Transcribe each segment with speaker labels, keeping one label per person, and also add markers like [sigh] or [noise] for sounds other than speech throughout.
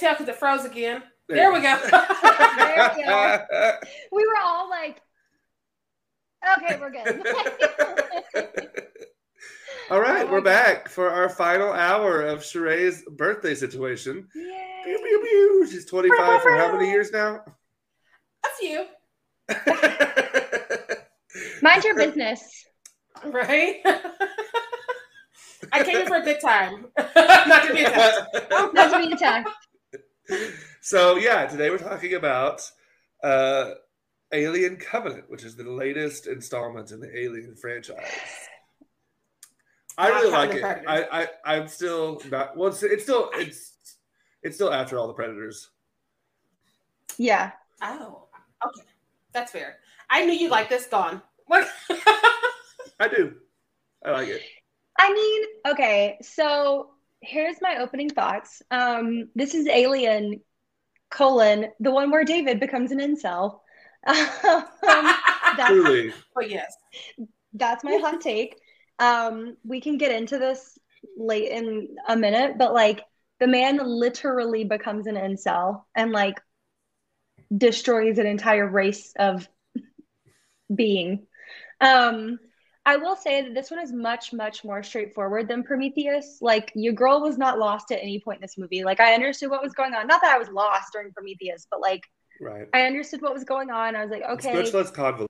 Speaker 1: can't tell because it froze again. There, there we go.
Speaker 2: there we go. [laughs] We were all like, okay, we're good. [laughs]
Speaker 3: all right, oh we're God. back for our final hour of Sharai's birthday situation. Yay. Pew, pew, pew. She's 25 for how many years now?
Speaker 1: A few. [laughs]
Speaker 2: Mind your business.
Speaker 1: Right? I came for a good time. Not to be attacked.
Speaker 2: Not to be attacked.
Speaker 3: So yeah, today we're talking about uh, Alien Covenant, which is the latest installment in the Alien franchise. I really like it. I, I I'm still not. Well, it's, it's still it's it's still after all the Predators.
Speaker 2: Yeah.
Speaker 1: Oh, okay, that's fair. I knew you like this. Gone. [laughs]
Speaker 3: I do. I like it.
Speaker 2: I mean, okay, so here's my opening thoughts. Um, this is Alien colon the one where David becomes an incel. [laughs] um,
Speaker 3: that's, Truly.
Speaker 1: Oh yes,
Speaker 2: that's my hot take. Um, we can get into this late in a minute, but like the man literally becomes an incel and like destroys an entire race of being. Um, I will say that this one is much, much more straightforward than Prometheus. Like, your girl was not lost at any point in this movie. Like, I understood what was going on. Not that I was lost during Prometheus, but like,
Speaker 3: right.
Speaker 2: I understood what was going on. I was like, okay.
Speaker 3: It's much less convoluted.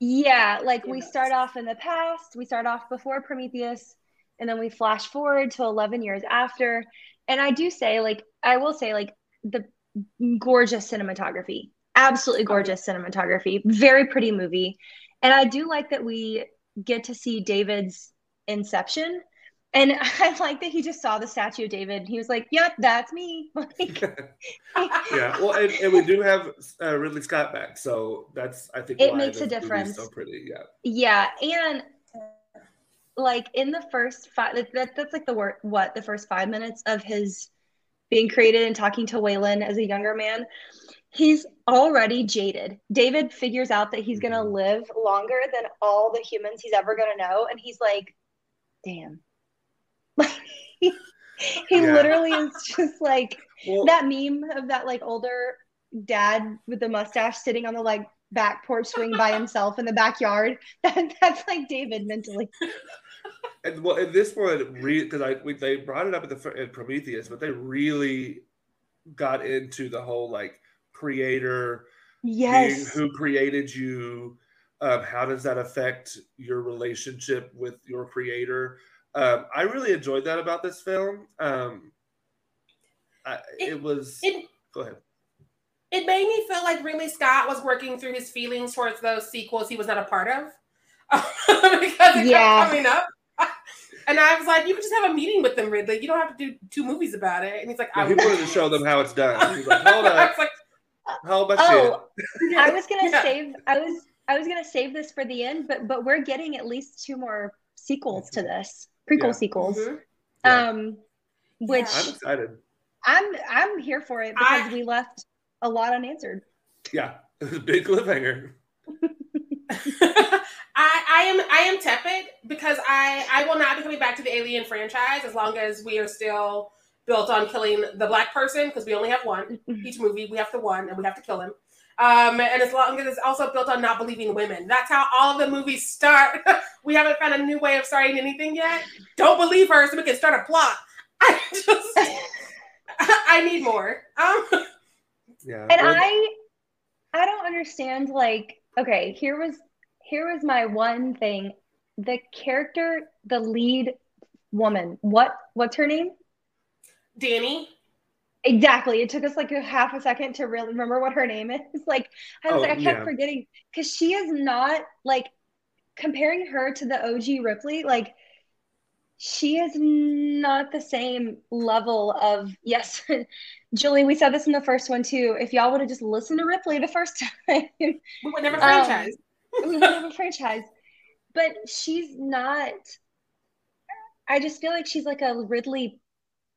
Speaker 2: Yeah, like we start off in the past, we start off before Prometheus, and then we flash forward to 11 years after. And I do say, like, I will say, like, the gorgeous cinematography, absolutely gorgeous oh, cinematography, very pretty movie. And I do like that we get to see David's inception. And [laughs] I like that he just saw the statue of David. He was like, "Yep, that's me." [laughs] [laughs]
Speaker 3: yeah, well, and, and, we do have uh, Ridley Scott back, so that's I think
Speaker 2: it makes a difference.
Speaker 3: So pretty, yeah.
Speaker 2: Yeah, and like in the first five, that, that's like the word what the first five minutes of his being created and talking to Weyland as a younger man he's already jaded. David figures out that he's going to mm-hmm. live longer than all the humans he's ever going to know. And he's like, damn. [laughs] he yeah. literally is just like well, that meme of that like older dad with the mustache sitting on the like back porch swing by [laughs] himself in the backyard. [laughs] That, that's like David mentally.
Speaker 3: And well, in this one, because I we, they brought it up at the in Prometheus, but they really got into the whole like creator,
Speaker 2: yes,
Speaker 3: who created you. Um, how does that affect your relationship with your creator? Um, I really enjoyed that about this film. Um, I, it, it, was. It, go ahead.
Speaker 1: It made me feel like Ridley Scott was working through his feelings towards those sequels he was not a part of [laughs] because it yeah. kept coming up. [laughs] And I was like, you could just have a meeting with them, Ridley. You don't have to do two movies about it. And he's like,
Speaker 3: yeah, I he wanted to show them how it's done. [laughs] He's like, hold up. like, how about oh,
Speaker 2: you? [laughs] I was gonna yeah. save. I was I was gonna save this for the end, but but we're getting at least two more sequels to this prequel yeah. sequels. Mm-hmm. Yeah. Um, which
Speaker 3: I'm excited.
Speaker 2: I'm I'm here for it because I, we left a lot unanswered.
Speaker 3: Yeah, it was a big cliffhanger. [laughs]
Speaker 1: I, I am I am tepid because I I will not be coming back to the Alien franchise as long as we are still built on killing the black person because we only have one mm-hmm. each movie. We have the one and we have to kill him. Um, and as long as it's also built on not believing women. That's how all of the movies start. [laughs] we haven't found a new way of starting anything yet. Don't believe her so we can start a plot. [laughs] I just, [laughs] I need more. Um,
Speaker 3: yeah.
Speaker 2: And I, I don't understand. Like, okay, here was here was my one thing. The character, the lead woman. What what's her name?
Speaker 1: Danny.
Speaker 2: Exactly. It took us like a half a second to really remember what her name is. [laughs] Like I was oh, like, I kept yeah. forgetting because she is not like comparing her to the OG Ripley, like she is not the same level of [laughs] yes, Julie. We said this in the first one too. If y'all would have just listened to Ripley the first [laughs] time,
Speaker 1: we would never franchise.
Speaker 2: Um, we would never franchise. But she's not. I just feel like she's like a Ridley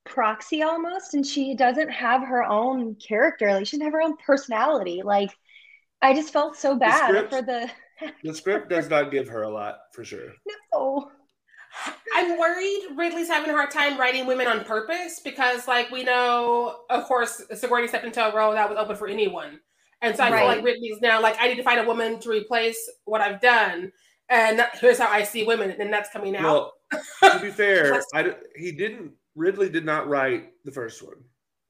Speaker 2: proxy almost and she doesn't have her own character like she doesn't have her own personality like i just felt so bad the script, for the [laughs]
Speaker 3: the script does not give her a lot for sure
Speaker 2: no
Speaker 1: I'm worried Ridley's having a hard time writing women on purpose because, like, we know, of course, Sigourney stepped into a role that was open for anyone. And so I right. feel like Ridley's now like, I need to find a woman to replace what I've done. And here's how I see women. And that's coming out.
Speaker 3: Well, to be [laughs] fair, I, he didn't, Ridley did not write the first one.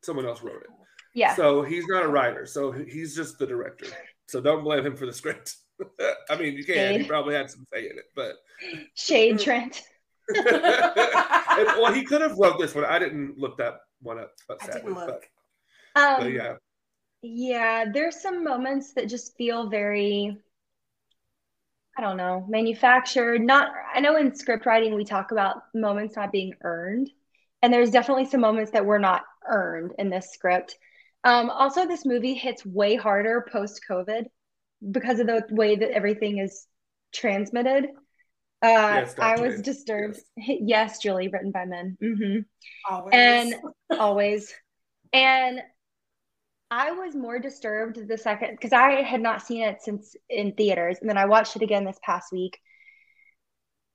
Speaker 3: Someone else wrote it.
Speaker 2: Yeah.
Speaker 3: So he's not a writer. So he's just the director. So don't blame him for the script. [laughs] I mean, you can. Shade. He probably had some say in it, but
Speaker 2: shade Trent. [laughs] [laughs]
Speaker 3: well, he could have wrote this one. I didn't look that one up.
Speaker 1: I didn't look.
Speaker 3: But, um, but yeah.
Speaker 2: Yeah, there's some moments that just feel very I don't know, manufactured. Not I know in script writing we talk about moments not being earned. And there's definitely some moments that were not earned in this script. Um, also, this movie hits way harder post COVID because of the way that everything is transmitted. Uh, yes, I was disturbed. Yes. yes. Julie, written by men. Mm-hmm. Always. And [laughs] always. And I was more disturbed the second because I had not seen it since in theaters, and then I watched it again this past week.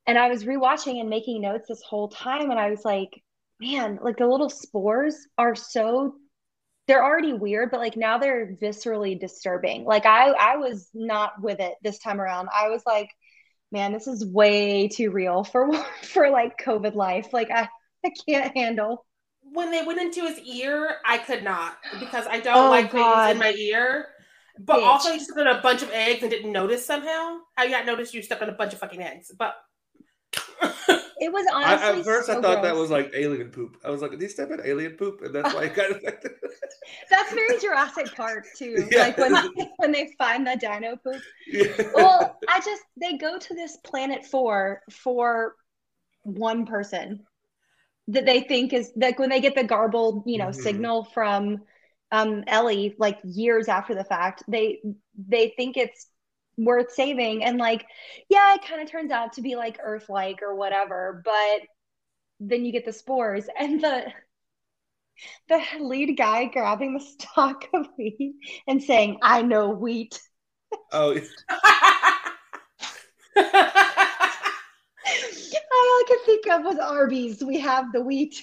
Speaker 2: And I was rewatching and making notes this whole time, and I was like, man, like the little spores are so they're already weird, but like now they're viscerally disturbing. Like I I was not with it this time around. I was like, man, this is way too real for [laughs] for like COVID life. Like I I can't handle
Speaker 1: when they went into his ear, I could not because I don't oh, like God. things in my ear. But Bitch. also, you stepped on a bunch of eggs and didn't notice somehow. How you not noticed you stepped on a bunch of fucking eggs, but
Speaker 2: it was honestly.
Speaker 3: I, at first,
Speaker 2: so
Speaker 3: I thought gross. that was like alien poop. I was like, "Did he step in alien poop?" And that's why I kind of.
Speaker 2: that's very Jurassic Park too. [laughs] Yeah. Like when when they find the dino poop. Yeah. Well, [laughs] I just they go to this planet four for one person that they think is like when they get the garbled, you know, mm-hmm. signal from um, Ellie like years after the fact, they they think it's worth saving and like yeah, it kind of turns out to be like Earth like or whatever, but then you get the spores [laughs] and the the lead guy grabbing the stalk [laughs] of wheat and saying, "I know wheat."
Speaker 3: Oh. [laughs]
Speaker 2: all I could think of was Arby's. We have the wheat.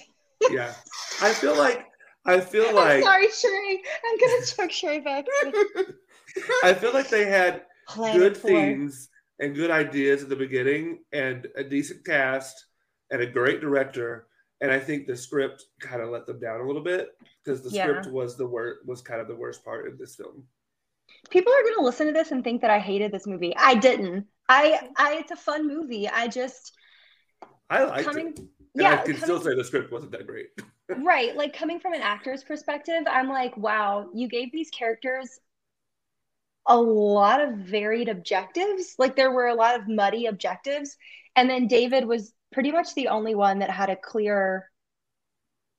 Speaker 3: yeah, I feel like I feel like.
Speaker 2: I'm sorry, Sharai. I'm gonna choke Sharai back.
Speaker 3: I feel like they had good four. themes and good ideas at the beginning, and a decent cast, and a great director. And I think the script kind of let them down a little bit because the yeah. script was the worst was kind of the worst part of this film.
Speaker 2: People are going to listen to this and think that I hated this movie. I didn't. I, I, it's a fun movie. I just,
Speaker 3: I liked coming, it. And yeah, I can coming, still say the script wasn't that great. [laughs]
Speaker 2: right. Like coming from an actor's perspective, I'm like, wow, you gave these characters a lot of varied objectives. Like there were a lot of muddy objectives. And then David was pretty much the only one that had a clear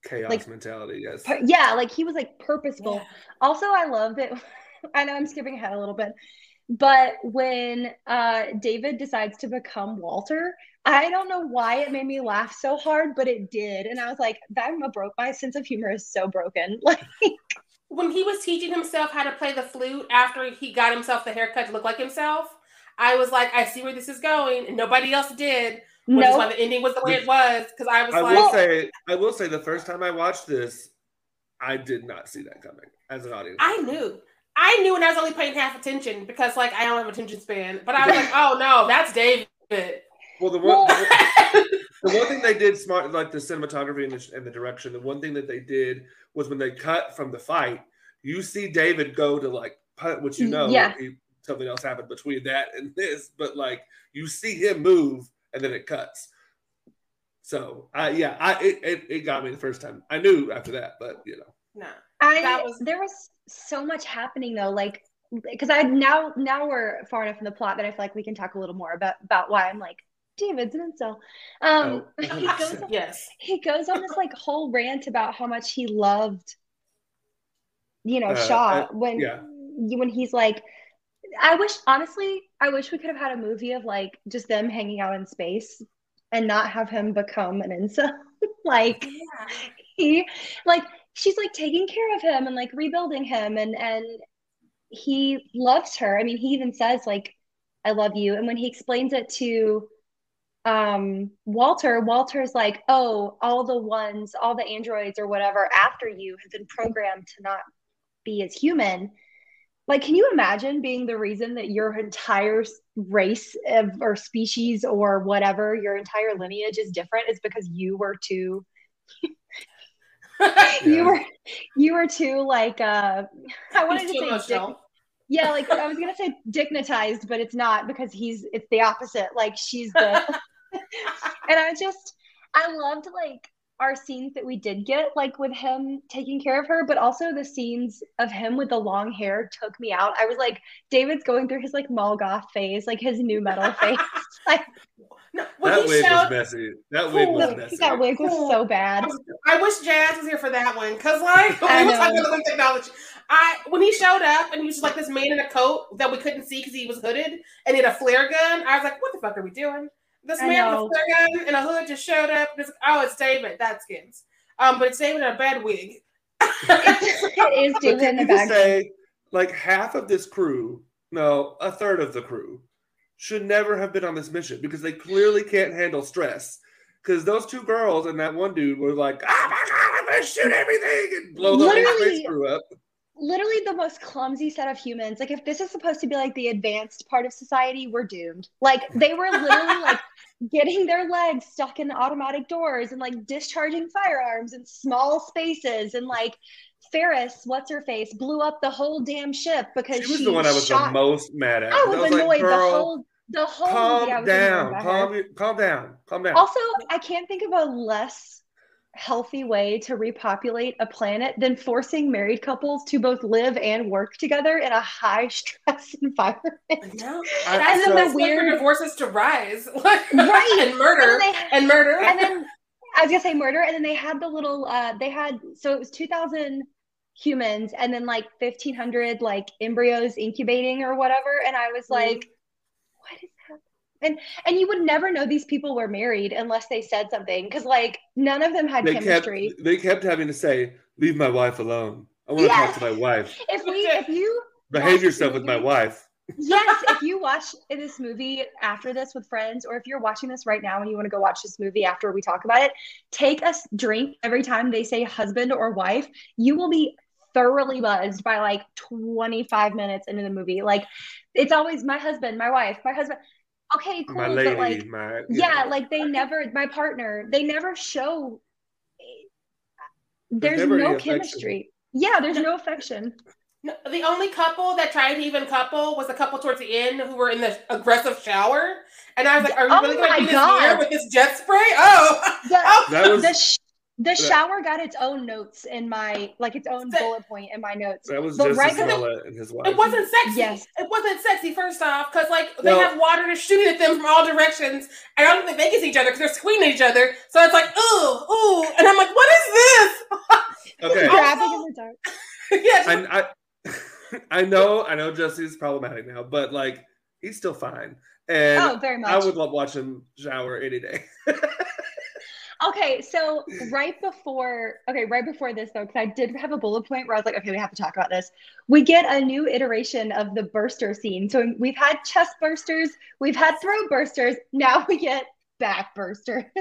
Speaker 3: chaos like, mentality. Yes.
Speaker 2: yeah. Like he was like purposeful. Yeah. Also, I love that. [laughs] I know I'm skipping ahead a little bit, but when uh, David decides to become Walter, I don't know why it made me laugh so hard, but it did. And I was like, I'm a broke. My sense of humor is so broken. [laughs] Like
Speaker 1: when he was teaching himself how to play the flute after he got himself the haircut to look like himself, I was like, I see where this is going, and nobody else did. Which nope. is why the ending was the way it was. Because I was
Speaker 3: I
Speaker 1: like,
Speaker 3: will say, I will say, the first time I watched this, I did not see that coming as an audience.
Speaker 1: I knew. I knew, and I was only paying half attention because, like, I don't have attention span. But I was like, oh no, that's David.
Speaker 3: Well, the one, the, [laughs] the one thing they did smart, like the cinematography and the, and the direction, the one thing that they did was when they cut from the fight, you see David go to like punt, which you know,
Speaker 2: yeah.
Speaker 3: He, something else happened between that and this, but like you see him move and then it cuts. So, I yeah, I it, it, it got me the first time. I knew after that, but you know,
Speaker 1: no,
Speaker 2: I was there was so much happening though, like because I now now we're far enough in the plot that I feel like we can talk a little more about about why I'm like David's an incel. Um, oh. he goes on,
Speaker 1: yes,
Speaker 2: he goes on this like whole rant about how much he loved, you know, uh, Shaw uh, when yeah. when he's like, I wish honestly, I wish we could have had a movie of like just them hanging out in space and not have him become an incel. [laughs] like yeah. he like she's like taking care of him and like rebuilding him and and he loves her. I mean, he even says like I love you and when he explains it to um Walter, Walter's like, oh, all the ones, all the androids or whatever after you have been programmed to not be as human. Like, can you imagine being the reason that your entire race of, or species or whatever, your entire lineage is different is because you were too [laughs] you were you were too like uh I wanted to say dick, yeah, like I was gonna say dignitized, but it's not because he's it's the opposite. Like she's the [laughs] and I just I loved like our scenes that we did get, like with him taking care of her, but also the scenes of him with the long hair took me out. I was like, David's going through his like mall goth phase, like his new metal [laughs] phase. like
Speaker 3: no, that wig showed, was messy. That wig was messy.
Speaker 2: That wig was so bad.
Speaker 1: I wish Jazz was here for that one because, like, [laughs] we were talking about the technology. I when he showed up and he was just like this man in a coat that we couldn't see because he was hooded and he had a flare gun. I was like, "What the fuck are we doing?" This I man know. with a flare gun and a hood just showed up. This, oh, it's David. That's skins. Um, but it's David in a bad wig.
Speaker 2: it is David in a bad
Speaker 3: say, like half of this crew, no, a third of the crew, should never have been on this mission because they clearly can't handle stress. Because those two girls and that one dude were like, "Oh my god, I'm gonna shoot everything and blow the whole space crew up."
Speaker 2: literally the most clumsy set of humans. Like if this is supposed to be like the advanced part of society, we're doomed. Like they were literally like getting their legs stuck in automatic doors and like discharging firearms in small spaces and like Faris, what's her face, blew up the whole damn ship because she
Speaker 3: was
Speaker 2: she
Speaker 3: the one I was shot. the most mad at.
Speaker 2: I was, I was annoyed like, the whole the whole
Speaker 3: calm down, calm, calm down, calm down.
Speaker 2: Also, I can't think of a less healthy way to repopulate a planet than forcing married couples to both live and work together in a high [laughs] stress environment.
Speaker 1: Yeah. and then the weird divorces to rise. [laughs] right. and murder. And, they, and murder.
Speaker 2: And then I was gonna say murder, and then they had the little uh they had so it was two thousand humans and then like fifteen hundred like embryos incubating or whatever. And I was mm-hmm. like, what is and and you would never know these people were married unless they said something because like none of them had
Speaker 3: they
Speaker 2: chemistry.
Speaker 3: Kept, they kept having to say, "Leave my wife alone. I want to yes. talk to my wife."
Speaker 2: If we, if you
Speaker 3: behave yourself with my wife. [laughs]
Speaker 2: yes, if you watch this movie after this with friends, or if you're watching this right now and you want to go watch this movie after we talk about it, take a drink every time they say husband or wife. You will be thoroughly buzzed by like 25 minutes into the movie. Like it's always my husband, my wife, my husband okay, cool. My lady, but like, my, yeah, know. like they never, my partner, they never show. There's, there's no chemistry. Yeah, there's no affection.
Speaker 1: No, the only couple that tried to even couple was a couple towards the end who were in the aggressive shower, and I was like, "Are you oh really going to do this here with this jet spray?" Oh,
Speaker 2: the, [laughs] oh. That was, the, sh- the shower got its own notes in my like its own bullet point in my notes.
Speaker 3: That was but just right and his wife.
Speaker 1: It wasn't sexy. Yes, it wasn't sexy. First off, because like they have water just shooting at them from all directions. And I don't think they can see each other because they're squeezing each other. So it's like ooh ooh, and I'm like, what is this? [laughs]
Speaker 3: Okay, grabbing in the dark. [laughs] yes, I, I, [laughs] I know, I know, Jussie's problematic now, but like he's still fine. And oh, very much. I would love watching shower any day.
Speaker 2: Okay, so right before, okay, right before this though, because I did have a bullet point where I was like, okay, we have to talk about this. We get a new iteration of the burster scene. So we've had chest bursters, we've had throat bursters, now we get back bursters. [laughs]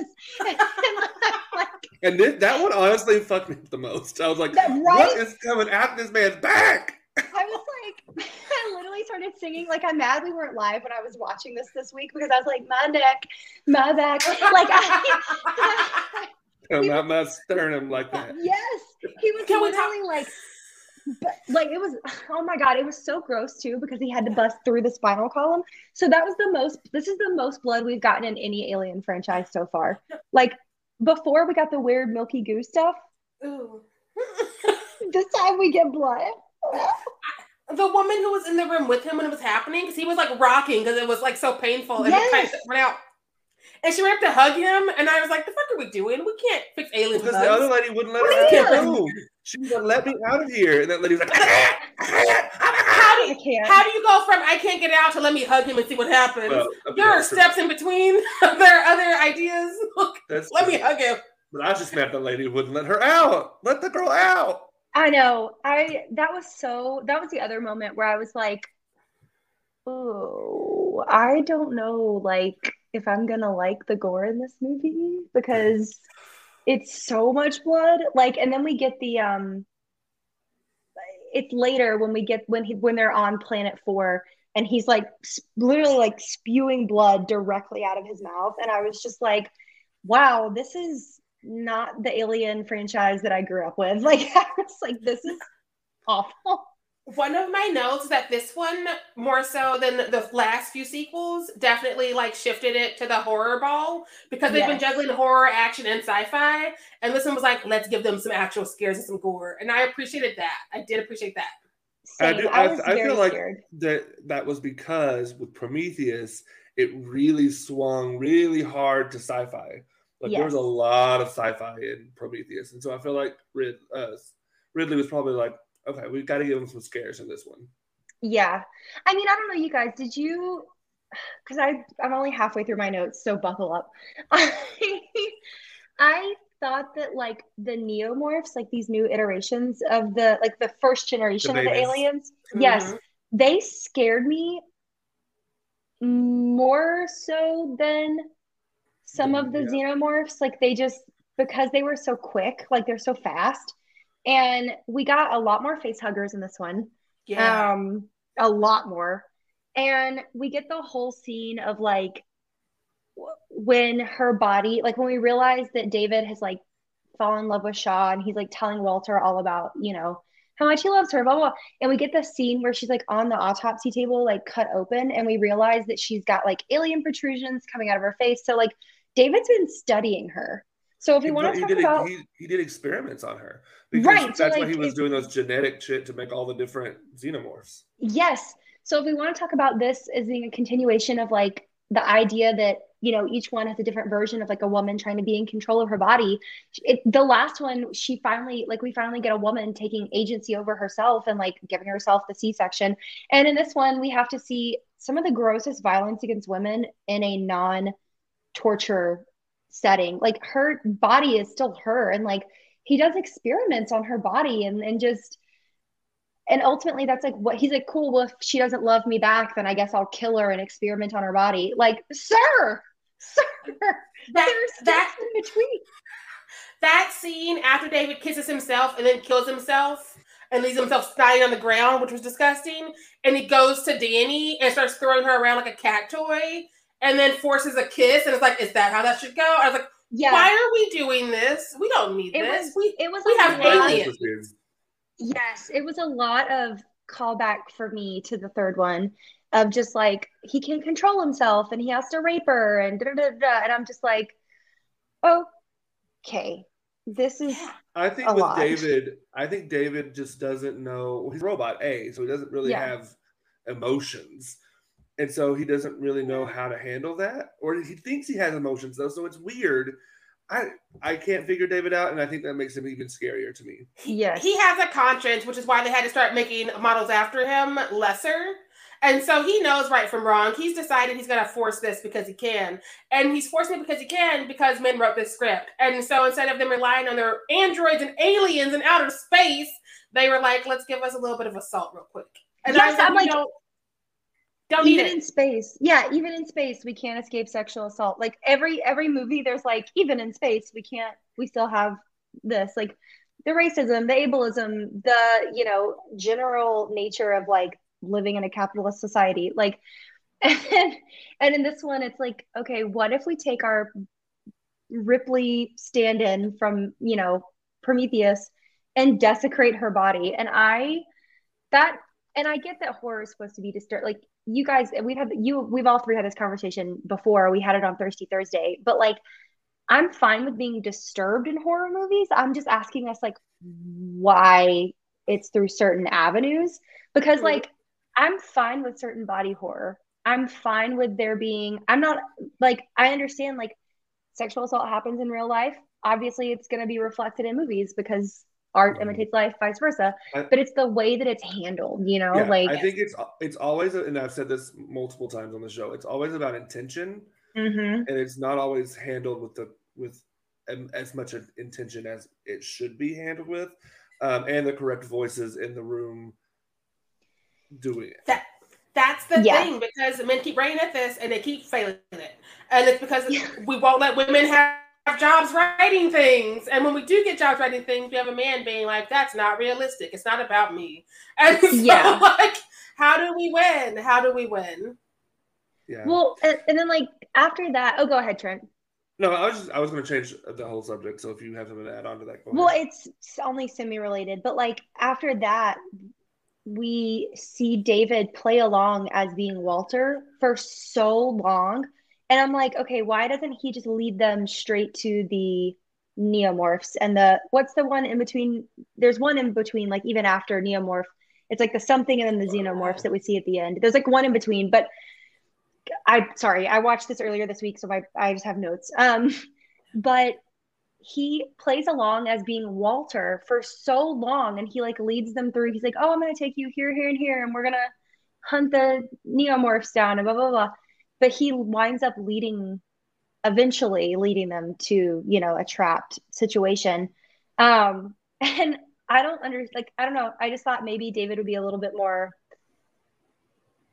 Speaker 3: and this, that one honestly fucked me the most. I was like, right? what is coming at this man's back?
Speaker 2: I was like, [laughs] I literally started singing. Like, I'm mad we weren't live when I was watching this this week because I was like, my neck, my back. Like, I. [laughs]
Speaker 3: no, not my sternum like that.
Speaker 2: Yes, he was Can literally like, but like it was. Oh my god, it was so gross too because he had to bust through the spinal column. So that was the most. This is the most blood we've gotten in any Alien franchise so far. Like before, we got the weird Milky Goo stuff. Ooh. this time we get blood
Speaker 1: the woman who was in the room with him when it was happening, because he was like rocking because it was like so painful and yes. kind of went out. And she went up to hug him, and I was like, "The fuck are we doing? We can't fix aliens."
Speaker 3: Because the other lady wouldn't let her out. She wouldn't let me out of here, and that lady was like,
Speaker 1: "How do you how do you go from I can't get out to let me hug him and see what happens? Well, there are steps in between. [laughs] there are other ideas. [laughs] That's let true. me hug him."
Speaker 3: But I just met the lady who wouldn't let her out. Let the girl out.
Speaker 2: I know. I that was so that was the other moment where I was like, oh, I don't know. Like if I'm gonna like the gore in this movie because it's so much blood. Like, and then we get the um, it's later when we get when he when they're on Planet Four and he's like literally like spewing blood directly out of his mouth, and I was just like, wow, this is not the Alien franchise that I grew up with. [laughs] Like, I was like, this is awful.
Speaker 1: One of my notes that this one, more so than the last few sequels, definitely like shifted it to the horror ball because they've yes. been juggling horror, action, and sci-fi. And this one was like, let's give them some actual scares and some gore. And I appreciated that. I did appreciate that.
Speaker 3: Same. I, do, I, I, I feel like that that was because with Prometheus, it really swung really hard to sci-fi. Like yes. there was a lot of sci-fi in Prometheus, and so I feel like Rid, uh, Ridley was probably like, okay, we've got to give him some scares in this one.
Speaker 2: Yeah, I mean, I don't know, you guys. Did you? Because I I'm only halfway through my notes, so buckle up. [laughs] I thought that like the neomorphs, like these new iterations of the like the first generation the of the aliens, mm-hmm. yes, they scared me more so than some of the yeah. xenomorphs. Like they just because they were so quick, like they're so fast and we got a lot more face huggers in this one. Yeah. Um, a lot more. And we get the whole scene of like when her body, like when we realize that David has like fallen in love with Shaw and he's like telling Walter all about, you know, how much he loves her, blah, blah, blah. And we get the scene where she's like on the autopsy table, like cut open, and we realize that she's got like alien protrusions coming out of her face. So, like, David's been studying her. So if we want to talk
Speaker 3: did,
Speaker 2: about,
Speaker 3: he, he did experiments on her because right, that's so like, why he was doing those genetic shit to make all the different xenomorphs.
Speaker 2: Yes. So if we want to talk about this as being a continuation of like the idea that you know each one has a different version of like a woman trying to be in control of her body it, the last one she finally like we finally get a woman taking agency over herself and like giving herself the c-section and in this one we have to see some of the grossest violence against women in a non torture setting. Like her body is still her and like he does experiments on her body and and just and ultimately that's like what he's like cool well if she doesn't love me back then i guess i'll kill her and experiment on her body. Like sir sir that, there's that in between.
Speaker 1: that scene after david kisses himself and then kills himself and leaves himself dying on the ground which was disgusting and he goes to danny and starts throwing her around like a cat toy and then forces a kiss, and it's like, is that how that should go? I was like, yeah. Why are we doing this? We don't need it this. Was, we it was we have aliens.
Speaker 2: Yes, it was a lot of callback for me to the third one of just like he can't control himself and he has to rape her and da, da, da, and I'm just like, oh, okay, this is.
Speaker 3: I think with lot. David, I think David just doesn't know. Well, he's a robot, a, so he doesn't really yeah. have emotions and so he doesn't really know how to handle that or he thinks he has emotions though so it's weird i i can't figure david out and i think that makes him even scarier to me
Speaker 1: Yeah, he has a conscience which is why they had to start making models after him lesser and so he knows right from wrong. He's decided he's going to force this because he can. And he's forcing it because he can because men wrote this script. And so instead of them relying on their androids and aliens in outer space, they were like, let's give us a little bit of assault real quick. And
Speaker 2: yes, I'm like, don't even in space. Yeah, even in space, we can't escape sexual assault. Like every every movie, there's like even in space, we can't. We still have this like the racism, the ableism, the you know general nature of like living in a capitalist society. Like, [laughs] and, and in this one, it's like, okay, what if we take our Ripley stand-in from you know Prometheus and desecrate her body? And I that and I get that horror is supposed to be disturbed. Like you guys, we've had you, we've all three had this conversation before. We had it on Thirsty Thursday, but like, I'm fine with being disturbed in horror movies. I'm just asking us like why it's through certain avenues because mm-hmm. like I'm fine with certain body horror. I'm fine with there being. I'm not like I understand like sexual assault happens in real life. Obviously, it's going to be reflected in movies because art mm-hmm. imitates life, vice versa. I, but it's the way that it's handled, you know. Yeah, like
Speaker 3: I think it's it's always, and I've said this multiple times on the show. It's always about intention, mm-hmm. and it's not always handled with the with as much intention as it should be handled with, um, and the correct voices in the room doing it.
Speaker 1: That That's the
Speaker 2: Yeah.
Speaker 1: thing because men keep running at this and they keep failing it, and it's because
Speaker 2: Yeah.
Speaker 1: we won't let women have jobs writing things. And when we do get jobs writing things, we have a man being like, "That's not realistic. It's not about me." [laughs] And so,
Speaker 2: Yeah. [laughs]
Speaker 1: like, how do we win? How do we win?
Speaker 3: Yeah.
Speaker 2: Well, and, and then like after that, oh, go ahead, Trent.
Speaker 3: no, I was just I was going to change the whole subject. So if you have something to add on to that, go
Speaker 2: Well,
Speaker 3: ahead.
Speaker 2: it's only semi-related, but like after that, we see David play along as being Walter for so long. And I'm like, okay, why doesn't he just lead them straight to the neomorphs and the what's the one in between? There's one in between, like even after neomorph. It's like the something and then the xenomorphs that we see at the end. There's like one in between, but I sorry, I watched this earlier this week, so my I just have notes. Um, [laughs] but he plays along as being Walter for so long and he like leads them through. He's like, Oh, I'm gonna take you here, here, and here, and we're gonna hunt the neomorphs down and blah blah blah. But he winds up leading eventually leading them to, you know, a trapped situation. Um, [laughs] and I don't under like I don't know. I just thought maybe David would be a little bit more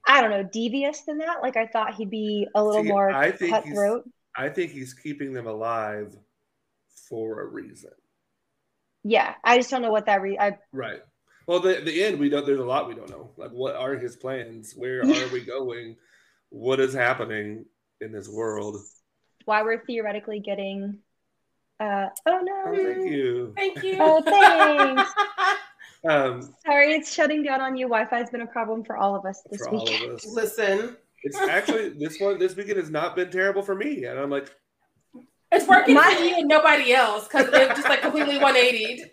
Speaker 2: I don't know, devious than that. Like I thought he'd be a little
Speaker 3: See,
Speaker 2: more
Speaker 3: I think he's-
Speaker 2: cutthroat.
Speaker 3: I think he's keeping them alive for a reason.
Speaker 2: Yeah, I just don't know what that re- I
Speaker 3: Right. Well, the the end we don't. There's a lot we don't know. Like, what are his plans? Where
Speaker 2: Yeah.
Speaker 3: are we going? What is happening in this world?
Speaker 2: why we're theoretically getting uh oh no
Speaker 3: Oh, thank you.
Speaker 1: Thank you.
Speaker 2: Oh, thanks. [laughs]
Speaker 3: Um,
Speaker 2: sorry it's shutting down on you wi-fi's been a problem for all of us this
Speaker 3: for all
Speaker 2: week
Speaker 3: of us,
Speaker 1: Listen,
Speaker 3: it's actually this one. This weekend has not been terrible for me, and I'm like,
Speaker 1: it's working
Speaker 2: My-
Speaker 1: for you and nobody else because they're just like completely [laughs] 180.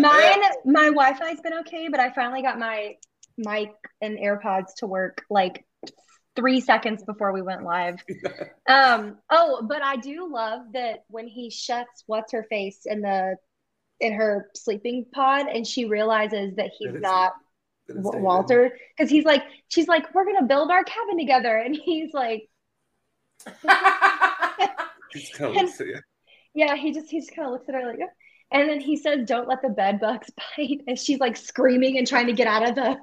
Speaker 2: mine my wi-fi's been okay but i finally got my mic and airpods to work like three seconds before we went live [laughs] um oh but i do love that when he shuts what's her face in the in her sleeping pod and she realizes that he's
Speaker 3: That
Speaker 2: not
Speaker 3: That is
Speaker 2: W- Walter because he's like she's like we're gonna build our cabin together and he's like [laughs]
Speaker 3: He's kind of yeah.
Speaker 2: yeah he just he just kind of looks at her like "Yeah." and then he says don't let the bed bugs [laughs] bite and she's like screaming and trying to get out of the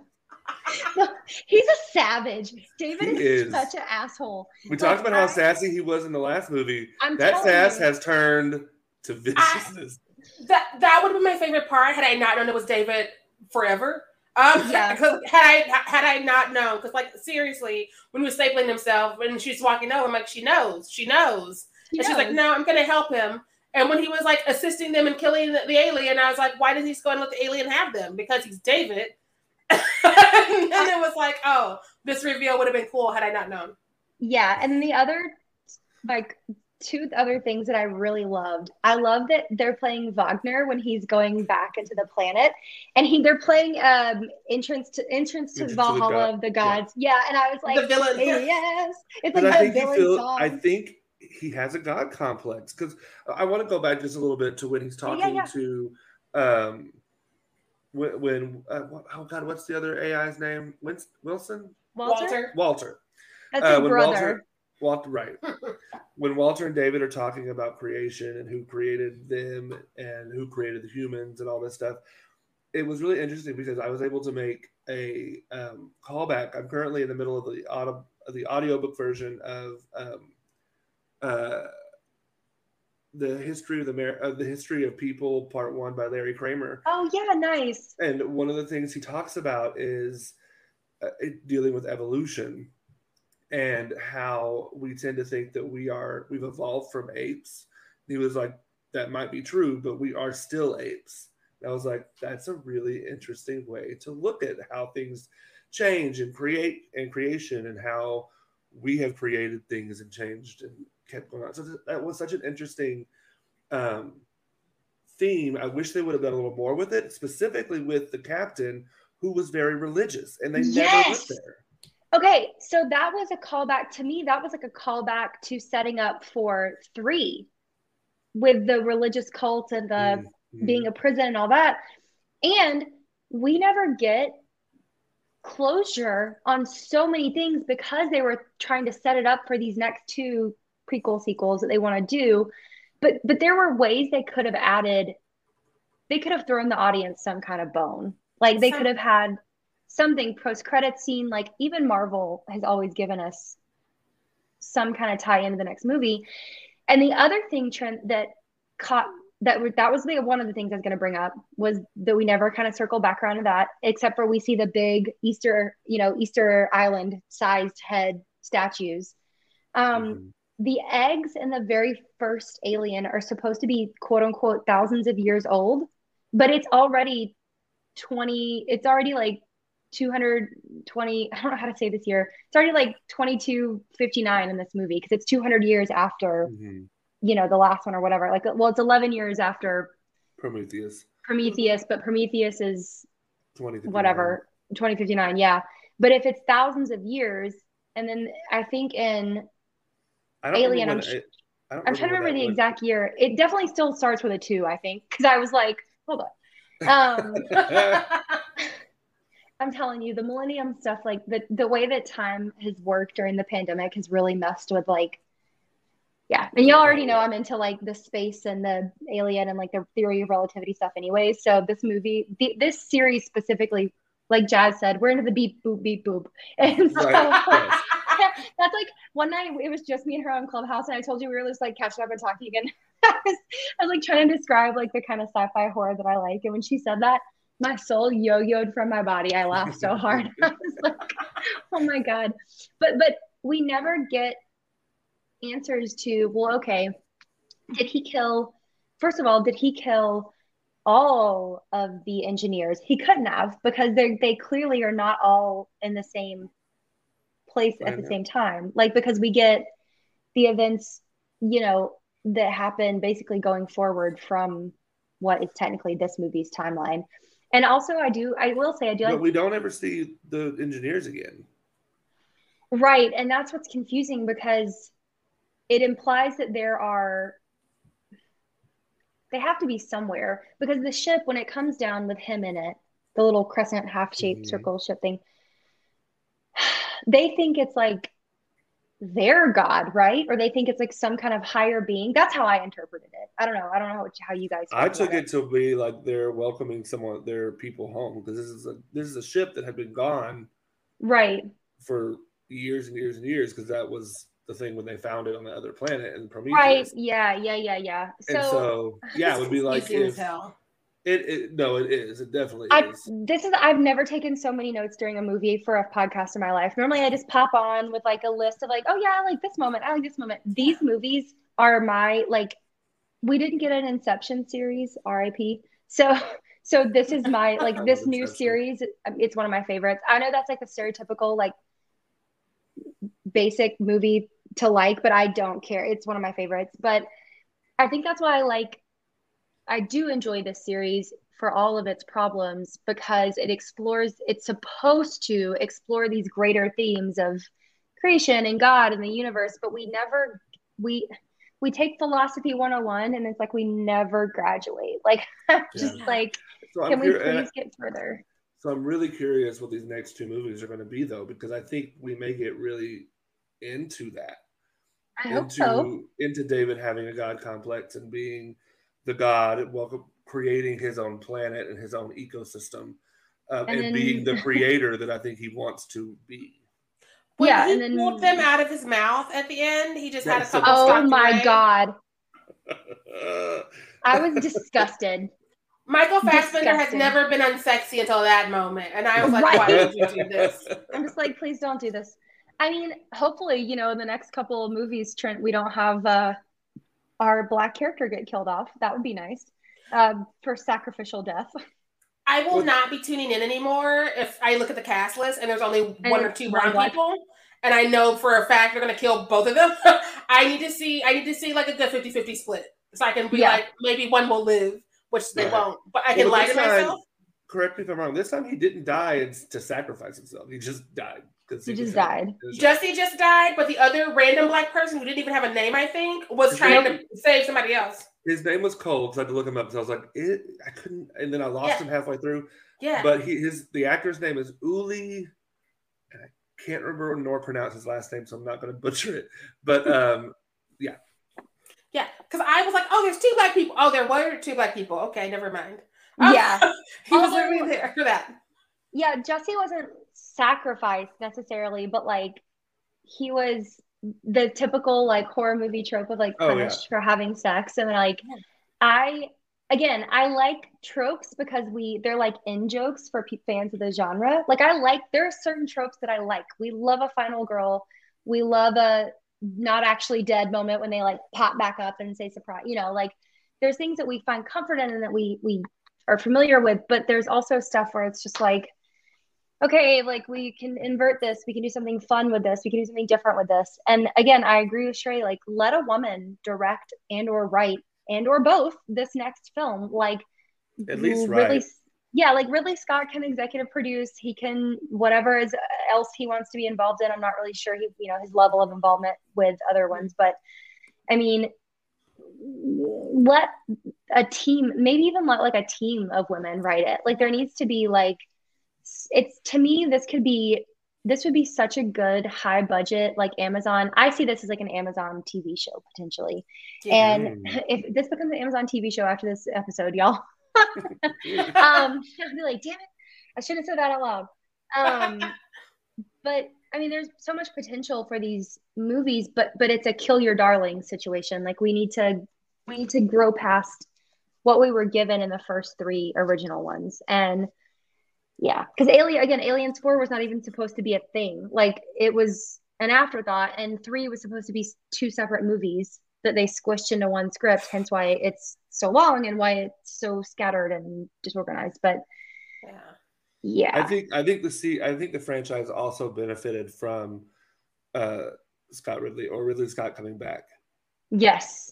Speaker 2: [laughs] he's a savage david
Speaker 3: He
Speaker 2: is,
Speaker 3: is.
Speaker 2: such an asshole
Speaker 3: We talked about how sassy he was in the last movie.
Speaker 2: i'm
Speaker 3: That sass
Speaker 2: you.
Speaker 3: has turned to viciousness.
Speaker 1: that that would have been my favorite part had I not known it was David forever. Um,
Speaker 2: Yeah. [laughs]
Speaker 1: because had I had I not known, because like seriously, when he was stapling himself and she was walking over, I'm like, she knows, she knows,
Speaker 2: She
Speaker 1: and she's like, no, I'm gonna help him. And when he was like assisting them in killing the, the alien, I was like, why did he just go and let the alien have them? Because he's David. And then it was like, oh, this reveal would have been cool had I not known.
Speaker 2: Yeah, and the other like two other things that I really loved. I love that they're playing Wagner when he's going back into the planet, and he they're playing um entrance to entrance to
Speaker 3: Entrance to the
Speaker 2: Valhalla
Speaker 3: God-
Speaker 2: of the gods. Yeah, and I was like,
Speaker 1: the villain.
Speaker 2: yes, it's
Speaker 3: But
Speaker 2: like
Speaker 3: I
Speaker 2: the
Speaker 3: think he
Speaker 2: villain
Speaker 3: feels.
Speaker 2: song.
Speaker 3: I think he has a god complex because I want to go back just a little bit to when he's
Speaker 2: Oh,
Speaker 3: talking
Speaker 2: yeah, yeah.
Speaker 3: to, um, when, when uh, oh god, what's the other AI's name? Wins, Wilson,
Speaker 2: Walter,
Speaker 1: Walter.
Speaker 3: Walter.
Speaker 2: that's
Speaker 3: Uh,
Speaker 2: his
Speaker 3: when
Speaker 2: brother.
Speaker 3: Walter, Walter, right. [laughs] when Walter and David are talking about creation and who created them and who created the humans and all this stuff, it was really interesting because I was able to make a um, callback. I'm currently in the middle of the audio, the audiobook version of um, uh, the history of the Mer- of the history of people, part one by Larry Kramer.
Speaker 2: Oh yeah, nice.
Speaker 3: And one of the things he talks about is uh, dealing with evolution and how we tend to think that we are we've evolved from apes. He was like, that might be true, but we are still apes. And I was like, that's a really interesting way to look at how things change and create and creation and how we have created things and changed and kept going on. So that was such an interesting um, theme. I wish they would have done a little more with it, specifically with the captain who was very religious, and they never went there.
Speaker 2: Okay, so that was a callback to me. That was like a callback to setting up for three with the religious cult and the
Speaker 3: Mhm.
Speaker 2: being a prison and all that. And we never get closure on so many things because they were trying to set it up for these next two prequel sequels that they want to do. But but there were ways they could have added they could have thrown the audience some kind of bone. Like they
Speaker 1: Some-
Speaker 2: could have had something post credit scene. Like even Marvel has always given us some kind of tie into the next movie. And the other thing, Trent, that caught that that was the one of the things I was going to bring up was that we never kind of circle back around to that, except for we see the big Easter, you know, Easter Island sized head statues. Um, mm-hmm. The eggs in the very first Alien are supposed to be quote unquote thousands of years old, but it's already 20, it's already like 220, I don't know how to say this year. It's already like 2259 in this movie because it's 200 years after. Mm-hmm you know the last one or whatever like well it's 11 years after
Speaker 3: prometheus
Speaker 2: prometheus but prometheus is whatever 2059 yeah but if it's thousands of years and then i think in alien i'm, it, I I'm trying to remember the exact year. It definitely still starts with a two i think because i was like hold on um [laughs] i'm telling you the millennium stuff like the the way that time has worked during the pandemic has really messed with like yeah. And y'all already know i'm into like the space and the alien and like the theory of relativity stuff anyway. So this movie the, this series specifically like jazz said we're into the beep boop beep boop. [laughs] And so right. That's like one night it was just me and her on clubhouse and i told you we were just like catching up and talking again. [laughs] I, was, I was like trying to describe like the kind of sci-fi horror that i like and when she said that my soul yo-yoed from my body. I laughed so hard. [laughs] I was like oh my god. But but we never get answers to, well, okay, did he kill, first of all, did he kill all of the engineers? He couldn't have because they they clearly are not all in the same place at the same time. Like, because we get the events, you know, that happen basically going forward from what is technically this movie's timeline. And also, I do, I will say, I do.
Speaker 3: But like, we don't ever see the engineers again.
Speaker 2: Right, and that's what's confusing because it implies that there are they have to be somewhere because the ship when it comes down with him in it the little crescent half shaped mm-hmm. circle ship thing they think it's like their god right or they think it's like some kind of higher being that's how i interpreted it i don't know i don't know how, how you guys
Speaker 3: i took it, it to be like they're welcoming someone their people home because this is a this is a ship that had been gone
Speaker 2: right
Speaker 3: for years and years and years because that was the thing when they found it on the other planet and Prometheus.
Speaker 2: Right. Yeah. Yeah. Yeah. Yeah.
Speaker 3: So, and so yeah, it would be [laughs] like if, it, it no, it is. It definitely
Speaker 2: I,
Speaker 3: is.
Speaker 2: This is I've never taken so many notes during a movie for a podcast in my life. Normally I just pop on with like a list of like, oh yeah, I like this moment. I like this moment. These movies are my like we didn't get an Inception series, RIP. So [laughs] so this is my [laughs] like this new series. Um, it's one of my favorites. I know that's like a stereotypical like basic movie to like, but I don't care. It's one of my favorites. But I think that's why I like, I do enjoy this series for all of its problems because it explores, it's supposed to explore these greater themes of creation and God and the universe, but we never, we, we take philosophy 101 and it's like we never graduate. [laughs] Like, just yeah. like, so can we please get further?
Speaker 3: So I'm really curious what these next two movies are going to be, though, because I think we may get really into that.
Speaker 2: I
Speaker 3: into,
Speaker 2: hope so.
Speaker 3: Into David having a God complex and being the God, welcome, creating his own planet and his own ecosystem, uh, and, and then, being the [laughs] creator that I think he wants to be.
Speaker 1: When yeah, he and then pulled them out of his mouth at the end. He just had a couple.
Speaker 2: Oh my away. god! [laughs] I was disgusted.
Speaker 1: Michael Fassbender Disgusting. has never been unsexy until that moment, and I was like, right. "Why would you do this?" [laughs]
Speaker 2: I'm just like, "Please don't do this." I mean, hopefully, you know, in the next couple of movies, Trent, we don't have uh, our black character get killed off. That would be nice um, for sacrificial death.
Speaker 1: I will not be tuning in anymore if I look at the cast list and there's only and one or two brown people, and I know for a fact they're going to kill both of them. [laughs] I need to see. I need to see like a good 50-50 split, so I can be yeah. like, maybe one will live, which they right. won't. But I can well, lie to myself.
Speaker 3: Correct me if I'm wrong. This time he didn't die to sacrifice himself. He just died.
Speaker 2: He just died.
Speaker 1: Jussie just died, but the other random black person who didn't even have a name, I think, was his trying name, to save somebody else.
Speaker 3: His name was Cole because I had to look him up because I was like, it, I couldn't, and then I lost yeah. him halfway through.
Speaker 1: Yeah.
Speaker 3: But he, his the actor's name is Uli, and I can't remember nor pronounce his last name, so I'm not going [laughs] to butcher it. But um, yeah.
Speaker 1: Yeah, because I was like, oh, there's two black people. Oh, there were two black people. Okay, never mind. Oh,
Speaker 2: yeah, [laughs]
Speaker 1: he was literally there for that.
Speaker 2: yeah, Jussie wasn't sacrificed necessarily, but like he was the typical like horror movie trope of like
Speaker 3: Oh, yeah.
Speaker 2: punished for having sex. And like I again, I like tropes because we they're like in jokes for pe- fans of the genre. Like I like there are certain tropes that I like. We love a final girl. We love a not actually dead moment when they like pop back up and say surprise. You know, like there's things that we find comfort in and that we we are familiar with, but there's also stuff where it's just like okay, like we can invert this, we can do something fun with this, we can do something different with this. And again, I agree with Sharai, like let a woman direct and or write and or both this next film. Like
Speaker 3: At least
Speaker 2: Ridley,
Speaker 3: right.
Speaker 2: yeah, like Ridley Scott can executive produce. He can whatever is else he wants to be involved in. I'm not really sure he, you know, his level of involvement with other ones, but I mean, let a team, maybe even let like a team of women write it. Like there needs to be like, it's to me, this could be, this would be such a good high budget like Amazon. I see this as like an Amazon TV show potentially.
Speaker 1: Yeah.
Speaker 2: And [laughs] if this becomes an Amazon TV show after this episode, y'all, [laughs] [laughs] um, I'll be like, damn it, I shouldn't have said that out loud. Um, but I mean, there's so much potential for these movies, but but it's a kill your darling situation. Like we need to we need to grow past what we were given in the first three original ones, and yeah, because Alien again, Aliens Four was not even supposed to be a thing. Like it was an afterthought, and three was supposed to be two separate movies that they squished into one script. Hence why it's so long and why it's so scattered and disorganized. But
Speaker 1: yeah.
Speaker 2: yeah,
Speaker 3: I think I think the C I think the franchise also benefited from uh, Scott Ridley or Ridley Scott coming back.
Speaker 2: yes.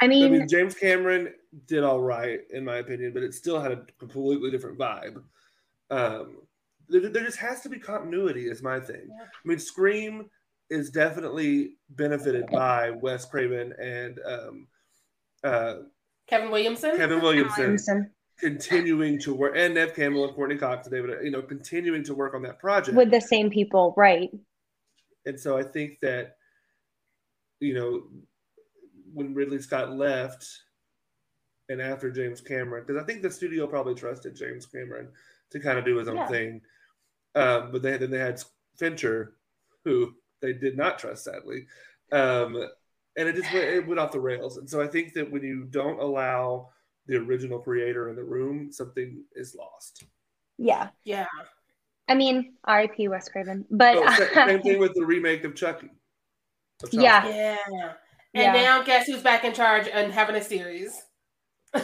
Speaker 2: I mean
Speaker 3: I
Speaker 2: mean,
Speaker 3: James Cameron did all right in my opinion, but it still had a completely different vibe. Um, there, there just has to be continuity, is my thing.
Speaker 1: Yeah.
Speaker 3: I mean, Scream is definitely benefited by Wes Craven and um, uh,
Speaker 1: Kevin Williamson.
Speaker 3: Kevin Williamson
Speaker 2: Williamson.
Speaker 3: continuing to work, and Neve Campbell and Courteney Cox and David, you know, continuing to work on that project.
Speaker 2: with the same people, right?
Speaker 3: And so I think that, you know, when Ridley Scott left and after James Cameron, because I think the studio probably trusted James Cameron to kind of do his own
Speaker 2: Yeah.
Speaker 3: thing. Um, but they, then they had Fincher, who they did not trust, sadly. Um, and it just went, it went off the rails. And so I think that when you don't allow the original creator in the room, something is lost.
Speaker 2: Yeah.
Speaker 1: Yeah.
Speaker 2: I mean, R.I.P. Wes Craven, but
Speaker 3: Oh, [laughs] same thing with the remake of Chucky. of Child's
Speaker 2: Yeah.
Speaker 1: Yeah. And
Speaker 2: Yeah.
Speaker 1: now guess who's back in charge and having a series? [laughs]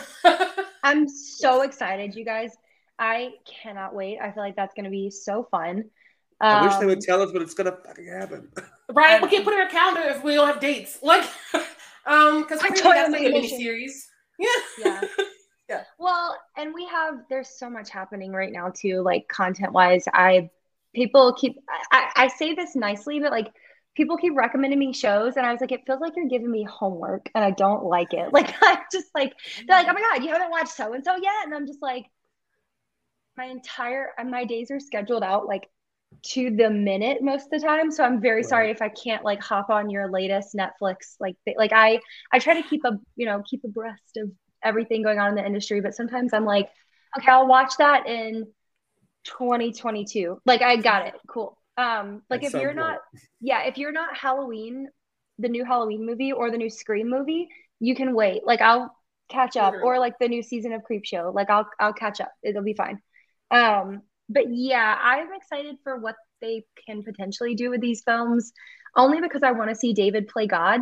Speaker 2: I'm so excited, you guys. I cannot wait. I feel like that's going to be so fun.
Speaker 3: I wish they
Speaker 2: Um,
Speaker 3: would tell us, but it's gonna fucking happen. [laughs]
Speaker 1: right? We can't put it in our calendar if we don't have dates. Like, [laughs] um, because
Speaker 2: I
Speaker 1: that's
Speaker 2: told
Speaker 1: like
Speaker 2: you
Speaker 1: a
Speaker 2: my
Speaker 1: mini series. Yeah.
Speaker 2: Yeah. [laughs]
Speaker 1: Yeah.
Speaker 2: Well, and we have there's so much happening right now too, like content wise. I people keep I, I say this nicely, but like people keep recommending me shows, and I was like, it feels like you're giving me homework, and I don't like it. Like I'm just like they're like, oh my god, you haven't watched so and so yet, and I'm just like, my entire my days are scheduled out like to the minute most of the time. So I'm very
Speaker 3: Right.
Speaker 2: sorry if I can't like hop on your latest Netflix. Like th- like I I try to keep a you know keep abreast of everything going on in the industry, but sometimes I'm like, okay, I'll watch that in 2022. Like I got it, cool. Um, like
Speaker 3: At
Speaker 2: if you're
Speaker 3: point.
Speaker 2: not, yeah, if you're not Halloween, the new Halloween movie or the new Scream movie, you can wait. Like I'll catch up,
Speaker 1: Literally.
Speaker 2: or like the new season of Creepshow. Like I'll I'll catch up. It'll be fine. Um, but yeah, I'm excited for what they can potentially do with these films, only because I want to see David play God.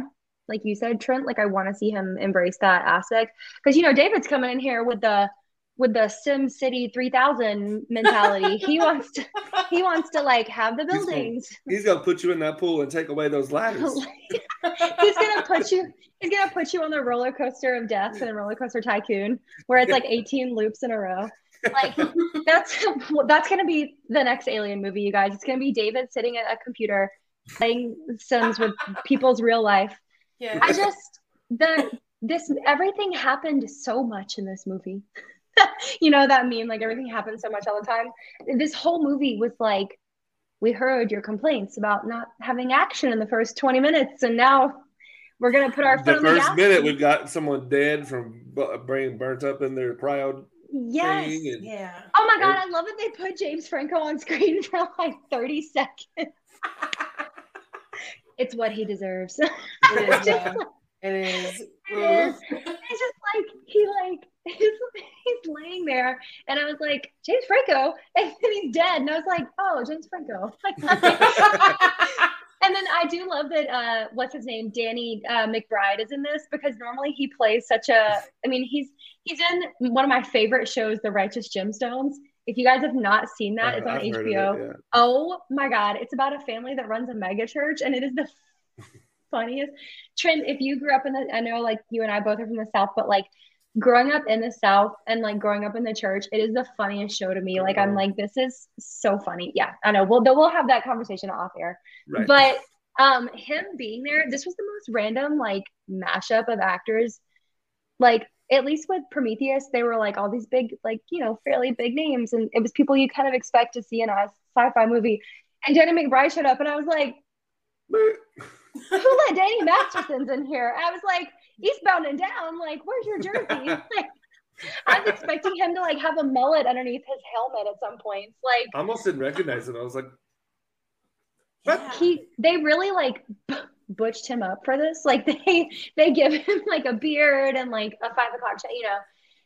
Speaker 2: Like you said, Trent, like I want to see him embrace that aspect. Because you know, David's coming in here with the with the SimCity 3000 mentality. [laughs] he wants to he wants to like have the
Speaker 3: He's gonna-
Speaker 2: buildings.
Speaker 3: He's gonna put you in that pool and take away those ladders. [laughs]
Speaker 2: he's gonna put you he's gonna put you on the roller coaster of death in the roller coaster tycoon where it's like 18 loops in a row like that's [laughs] that's gonna be the next alien movie you guys. It's gonna be david sitting at a computer playing sims with [laughs] people's real life.
Speaker 1: Yeah.
Speaker 2: i just the this everything happened so much in this movie. [laughs] You know that meme like everything happened so much all the time. This whole movie was like we heard your complaints about not having action in the first 20 minutes and now we're gonna put our foot
Speaker 3: the
Speaker 2: on the
Speaker 3: first minute we've got someone dead from bu- brain burnt up in their cryo
Speaker 2: Yes.
Speaker 3: And
Speaker 1: Yeah.
Speaker 2: Oh my god, I love that they put James Franco on screen [laughs] for like 30 seconds. It's what he deserves.
Speaker 1: It [laughs] is. yeah. It is.
Speaker 2: It
Speaker 1: Mm.
Speaker 2: It's just like he like [laughs] he's, he's laying there, and I was like James Franco, and then he's dead, and I was like, oh James Franco. And then I do love that. Uh, what's his name? Danny uh, McBride is in this because normally he plays such a. I mean, he's he's in one of my favorite shows, The Righteous Gemstones. If you guys have not seen that, it's on
Speaker 3: I've
Speaker 2: HBO.
Speaker 3: it, yeah.
Speaker 2: Oh my god, it's about a family that runs a mega church and it is the [laughs] funniest. Trent, if you grew up in the I know like you and I both are from the South, but like growing up in the South and like growing up in the church, it is the funniest show to me. Like I'm
Speaker 3: Oh.
Speaker 2: like, this is so funny. Yeah, I know. We'll we'll have that conversation off air.
Speaker 3: Right.
Speaker 2: But um him being there, this was the most random like mashup of actors. Like at least with Prometheus, they were like all these big, like, you know, fairly big names. And it was people you kind of expect to see in a sci-fi movie. And Danny McBride showed up and I was like, who let Danny Masterson's in here? I was like, Eastbound and Down, like, where's your jersey? [laughs] [laughs] like, I was expecting him to like have a mullet underneath his helmet at some points. Like
Speaker 3: I almost didn't recognize him. I was like, what?
Speaker 1: Yeah.
Speaker 2: he they really like butched him up for this. Like [laughs] they they give him like a beard and like a five o'clock shot, you know,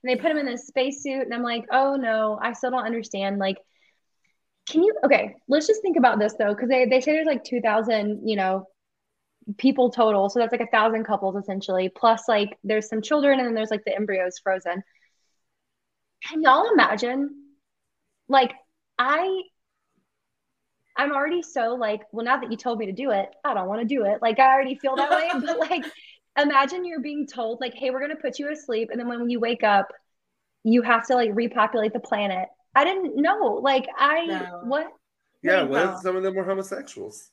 Speaker 2: and they put him in this spacesuit, and I'm like, oh no, I still don't understand. Like, can you okay, let's just think about this though, because they, they say there's like two thousand, you know, people total. So that's like a thousand couples essentially, plus like there's some children and then there's like the embryos frozen. Can y'all imagine? Like, I I'm already so like, well, now that you told me to do it, I don't want to do it. Like, I already feel that way. [laughs] But like, imagine you're being told, like, hey, we're gonna put you asleep, and then when you wake up, you have to like repopulate the planet. I didn't know. Like, I
Speaker 1: No.
Speaker 2: what?
Speaker 3: Yeah,
Speaker 2: Wait,
Speaker 3: well, some of them were homosexuals.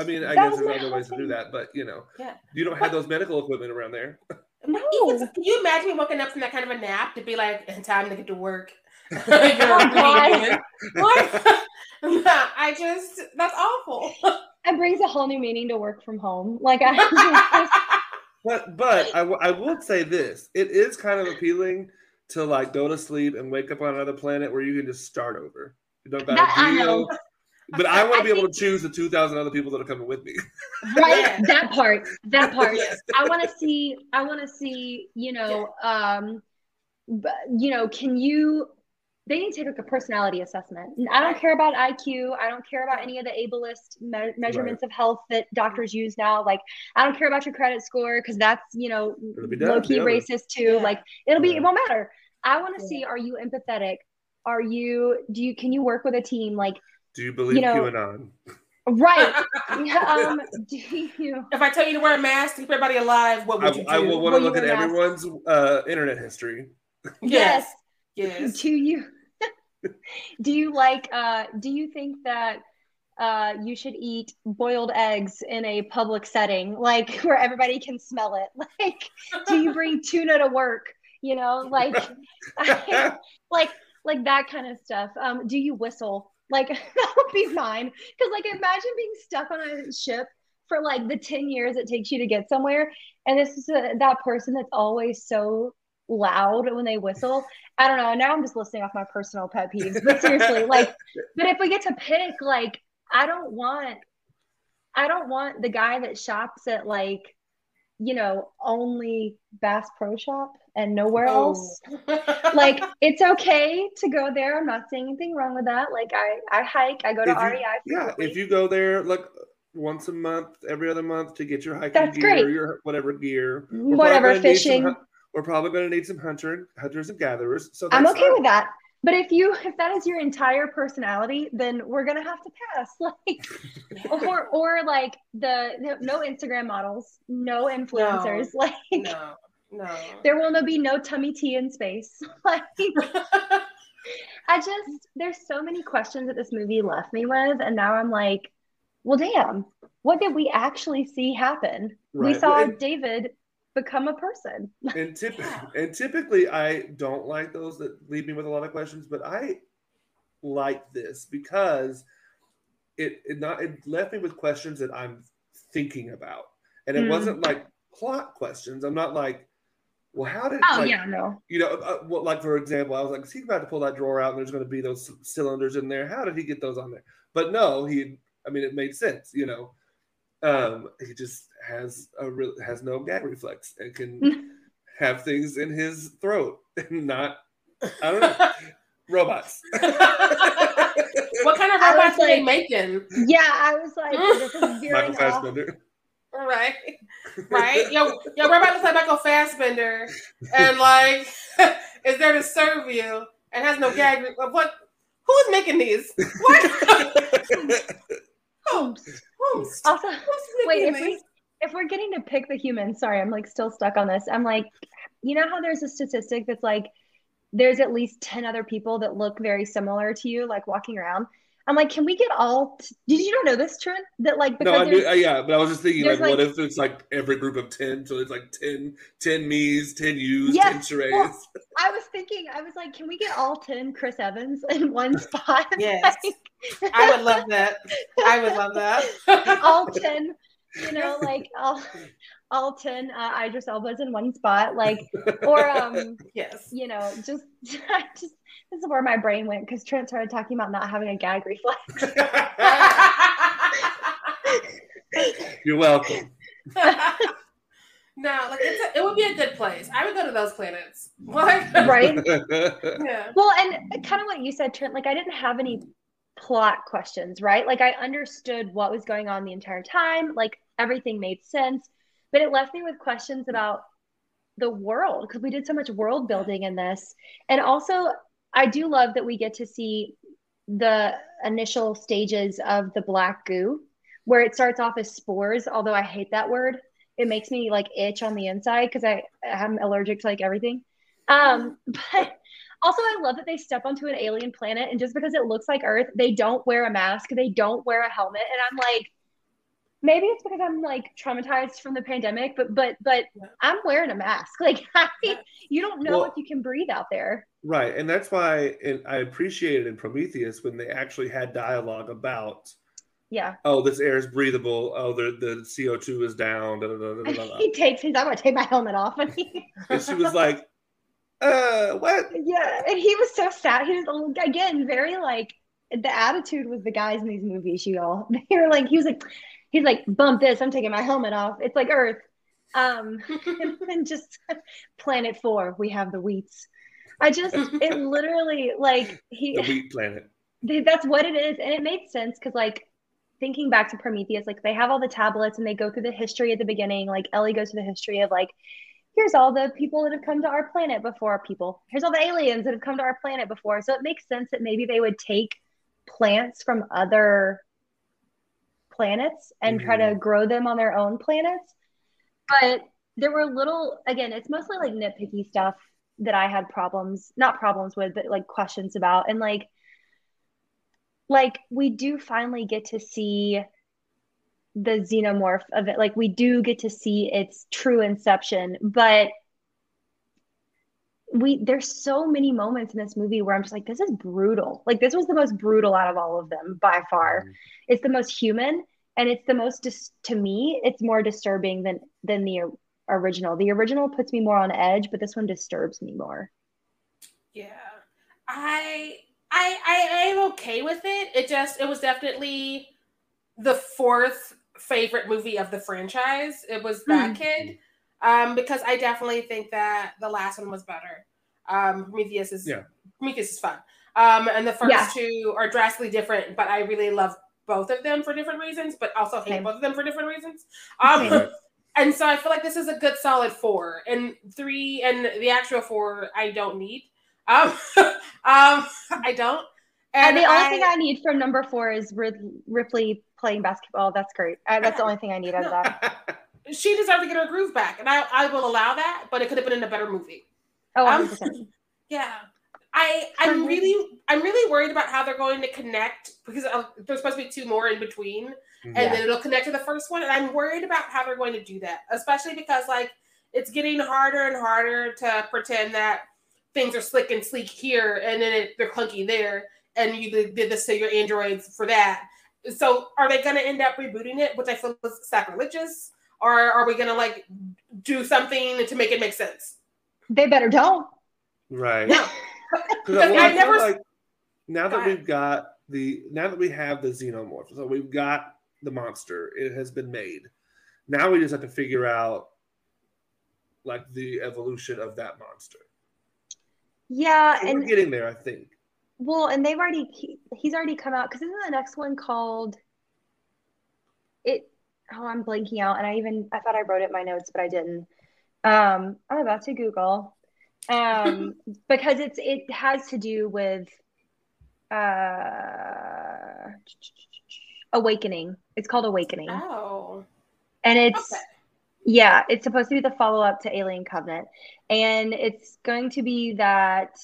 Speaker 3: I mean, I
Speaker 2: That
Speaker 3: guess there's other ways to do that, but you know,
Speaker 1: Yeah.
Speaker 3: you don't have those medical equipment around there. [laughs]
Speaker 2: No.
Speaker 1: You can, can you imagine me waking up from that kind of a nap to be like, time to get to work? [laughs] You're
Speaker 2: Oh, God.
Speaker 1: a woman. What? I just, that's awful. [laughs]
Speaker 2: It brings a whole new meaning to work from home. Like, I
Speaker 3: But but I, w- I will say this: it is kind of appealing to like go to sleep and wake up on another planet where you can just start over. You don't got
Speaker 2: That
Speaker 3: to deal.
Speaker 2: Know.
Speaker 3: But I want to be able to choose the two thousand other people that are coming with me. [laughs]
Speaker 2: right that part that [laughs] part
Speaker 1: Yes.
Speaker 2: i want to see i want to see you know um you know can you they need to take like a personality assessment i don't care about iq i don't care about any of the ableist me- measurements of health that doctors use now like i don't care about your credit score because that's you know
Speaker 3: It'll be done,
Speaker 2: low-key
Speaker 3: yeah.
Speaker 2: racist too
Speaker 1: Yeah.
Speaker 2: like it'll be
Speaker 3: Yeah.
Speaker 2: it won't matter i want to
Speaker 1: Yeah.
Speaker 2: see are you empathetic are you do you can you work with a team like
Speaker 3: Do you believe
Speaker 2: You know-
Speaker 3: QAnon?
Speaker 2: right [laughs] um do you [laughs]
Speaker 1: If I tell you to wear a mask to keep everybody alive, what
Speaker 3: I,
Speaker 1: would you do?
Speaker 3: I will want to
Speaker 2: you
Speaker 3: look at
Speaker 2: wear a mask?
Speaker 3: everyone's uh, internet history.
Speaker 1: Yes. Yes.
Speaker 2: do you [laughs] do you like uh do you think that uh you should eat boiled eggs in a public setting like where everybody can smell it like do you bring tuna to work you know like like like that kind of stuff um do you whistle like [laughs] that would be mine because like imagine being stuck on a ship for like the 10 years it takes you to get somewhere and this is a, that person that's always so loud when they whistle. I don't know. Now i'm just listing off my personal pet peeves but seriously [laughs] like but if we get to pick like i don't want i don't want the guy that shops at like you know only bass pro shop and nowhere
Speaker 1: Oh.
Speaker 2: else like [laughs] it's okay to go there. I'm not saying anything wrong with that. Like I, I hike, I go to
Speaker 3: If you-
Speaker 2: REI.
Speaker 3: Yeah, if you go there like once a month, every other month to get your hiking
Speaker 2: That's
Speaker 3: gear,
Speaker 2: great.
Speaker 3: your whatever gear. we're
Speaker 2: whatever
Speaker 3: some
Speaker 2: fishing,
Speaker 3: We're probably going to need some hunter hunters and gatherers. So
Speaker 2: I'm okay
Speaker 3: fine.
Speaker 2: with that. But if you, if that is your entire personality, then we're gonna have to pass. [laughs] Like, or [laughs] or like the no, no Instagram models, no influencers. Like
Speaker 1: no, no.
Speaker 2: there will no be no tummy tea in space. [laughs] Like I just there's so many questions that this movie left me with, and now I'm like, well, damn, what did we actually see happen? We
Speaker 3: Right.
Speaker 2: saw
Speaker 3: And-
Speaker 2: David become a person. [laughs]
Speaker 3: and, typ- and typically I don't like those that leave me with a lot of questions, but I like this because it it not it left me with questions that I'm thinking about, and it
Speaker 2: Hmm.
Speaker 3: wasn't like plot questions. I'm not like, well, how did?
Speaker 2: Oh
Speaker 3: like,
Speaker 2: yeah, no.
Speaker 3: You know, uh, well, like for example, I was like, is he about to pull that drawer out and there's going to be those cylinders in there? How did he get those on there? But no, he. I mean, it made sense. You know, um, he just has a real has no gag reflex and can [laughs] have things in his throat and not. I don't know. [laughs] robots. [laughs]
Speaker 1: what kind of robots are they making?
Speaker 2: Yeah, I was like, this is
Speaker 3: Michael
Speaker 2: veering off.
Speaker 3: Fassbender.
Speaker 1: Right, [laughs] right. Yo, yo, robot looks like Michael Fassbender, and like [laughs] is there to serve you and has no gag. re- What? Who is making these? What? [laughs]
Speaker 2: Holmes.
Speaker 1: Who's,
Speaker 2: Also,
Speaker 1: who's
Speaker 2: wait,
Speaker 1: making
Speaker 2: if we
Speaker 1: these?
Speaker 2: if we're getting to pick the human, sorry, I'm like still stuck on this. I'm like, you know how there's a statistic that's like there's at least 10 other people that look very similar to you, like walking around. I'm like, can we get all t- did you not know this, Trent That like because
Speaker 3: no, I knew, uh, yeah, but I was just thinking, like,
Speaker 2: there's,
Speaker 3: what if it's like every group of 10? So it's like 10, 10 me's, 10 you's,
Speaker 2: Yes,
Speaker 3: 10 Sharais.
Speaker 2: well- I was thinking, I was like, can we get all 10 Chris Evans in one [laughs] spot? [laughs]
Speaker 1: Yes.
Speaker 2: Like,
Speaker 1: I would love that. I would love that. [laughs]
Speaker 2: all 10 you know like all all 10 uh, Idris Elba's in one spot like or um [laughs]
Speaker 1: yes.
Speaker 2: you know just [laughs] I just this is where my brain went because Trent started talking about not having a gag reflex [laughs]
Speaker 3: You're welcome.
Speaker 1: no, like it's a, it would be a good place. I would go to those planets. Like,
Speaker 2: right
Speaker 1: Yeah.
Speaker 2: well and kind of what you said Trent like I didn't have any plot questions right like I understood what was going on the entire time like everything made sense but it left me with questions about the world because we did so much world building in this. And also i do love that we get to see the initial stages of the black goo where it starts off as spores although i hate that word. It makes me like itch on the inside because i i'm allergic to like everything. Um [laughs] but also i love that they step onto an alien planet and just because it looks like earth they don't wear a mask they don't wear a helmet and i'm like maybe it's because i'm like traumatized from the pandemic but but but i'm wearing a mask [laughs] like you don't know
Speaker 3: Well-
Speaker 2: if you can breathe out there
Speaker 3: Right, and that's why and I appreciated in Prometheus when they actually had dialogue about,
Speaker 2: yeah
Speaker 3: oh, this air is breathable. Oh, the the CO two is down. Da, da, da, [laughs]
Speaker 2: he takes his i'm gonna take my helmet off and [laughs] he,
Speaker 3: And she was like, uh, what?
Speaker 2: yeah and he was so sad he was again very like the attitude with the guys in these movies you all. they were like he was like he's like bump this i'm taking my helmet off. It's like earth. Um [laughs] [laughs] and just [laughs] planet four we have the wheats. I just it literally like he
Speaker 3: The wheat planet.
Speaker 2: that's what it is and it made sense because like thinking back to prometheus like they have all the tablets and they go through the history at the beginning like ellie goes through the history of like here's all the people that have come to our planet before people. Here's all the aliens that have come to our planet before. So it makes sense that maybe they would take plants from other planets and try to mm-hmm. grow them on their own planets. But there were little again it's mostly like nitpicky stuff that i had problems not problems with but like questions about. And like like we do finally get to see the xenomorph of it. Like we do get to see its true inception but we there's so many moments in this movie where i'm just like this is brutal. Like this was the most brutal out of all of them by far. Mm-hmm. It's the most human and it's the most dis- to me it's more disturbing than than the original the original puts me more on edge but this one disturbs me more
Speaker 1: Yeah, I, I, I, I'm okay with it. It just, it was definitely the fourth favorite movie of the franchise. It was Bad
Speaker 2: Hmm.
Speaker 1: Kid, um, because I definitely think that the last one was better. Um, Prometheus is,
Speaker 3: Yeah.
Speaker 1: Prometheus is fun. Um, and the first
Speaker 2: Yeah.
Speaker 1: two are drastically different, but I really love both of them for different reasons, but also hate
Speaker 2: Same.
Speaker 1: both of them for different reasons. Um,
Speaker 2: Same.
Speaker 1: and so I feel like this is a good solid four, and three and the actual four I don't need. Um, [laughs] um, I don't.
Speaker 2: and, the only
Speaker 1: I-
Speaker 2: thing i need from number four is ripley playing basketball that's great uh, that's the only thing i need out of that [laughs]
Speaker 1: she deserves to get her groove back, and I, I will allow that, but it could have been in a better movie.
Speaker 2: oh
Speaker 1: Um,
Speaker 2: 100%. [laughs]
Speaker 1: Yeah, I I'm
Speaker 2: Mhm.
Speaker 1: really I'm really worried about how they're going to connect because uh, there's supposed to be two more in between, and
Speaker 2: Yeah.
Speaker 1: then it'll connect to the first one, and I'm worried about how they're going to do that, especially because like it's getting harder and harder to pretend that things are slick and sleek here, and then it, they're clunky there, and you did did this to your androids for that. So are they going to end up rebooting it, which I feel is sacrilegious, or are we going to like do something to make it make sense?
Speaker 2: They better don't.
Speaker 3: Right.
Speaker 1: No. [laughs]
Speaker 3: Because
Speaker 1: I never-
Speaker 3: like now that we've got the now that we have the xenomorph, so we've got the monster. It has been made. Now we just have to figure out like the evolution of that monster.
Speaker 2: Yeah,
Speaker 3: So we're
Speaker 2: and
Speaker 3: getting there, I think.
Speaker 2: well, and they've already he, he's already come out because isn't the next one called it? Oh, I'm blanking out, and I even I thought I wrote it in my notes, but I didn't. Um, I'm about to Google, um, because it's it has to do with uh, awakening. It's called Awakening.
Speaker 1: Oh.
Speaker 2: And it's
Speaker 1: Okay.
Speaker 2: yeah, it's supposed to be the follow up to Alien Covenant. And it's going to be that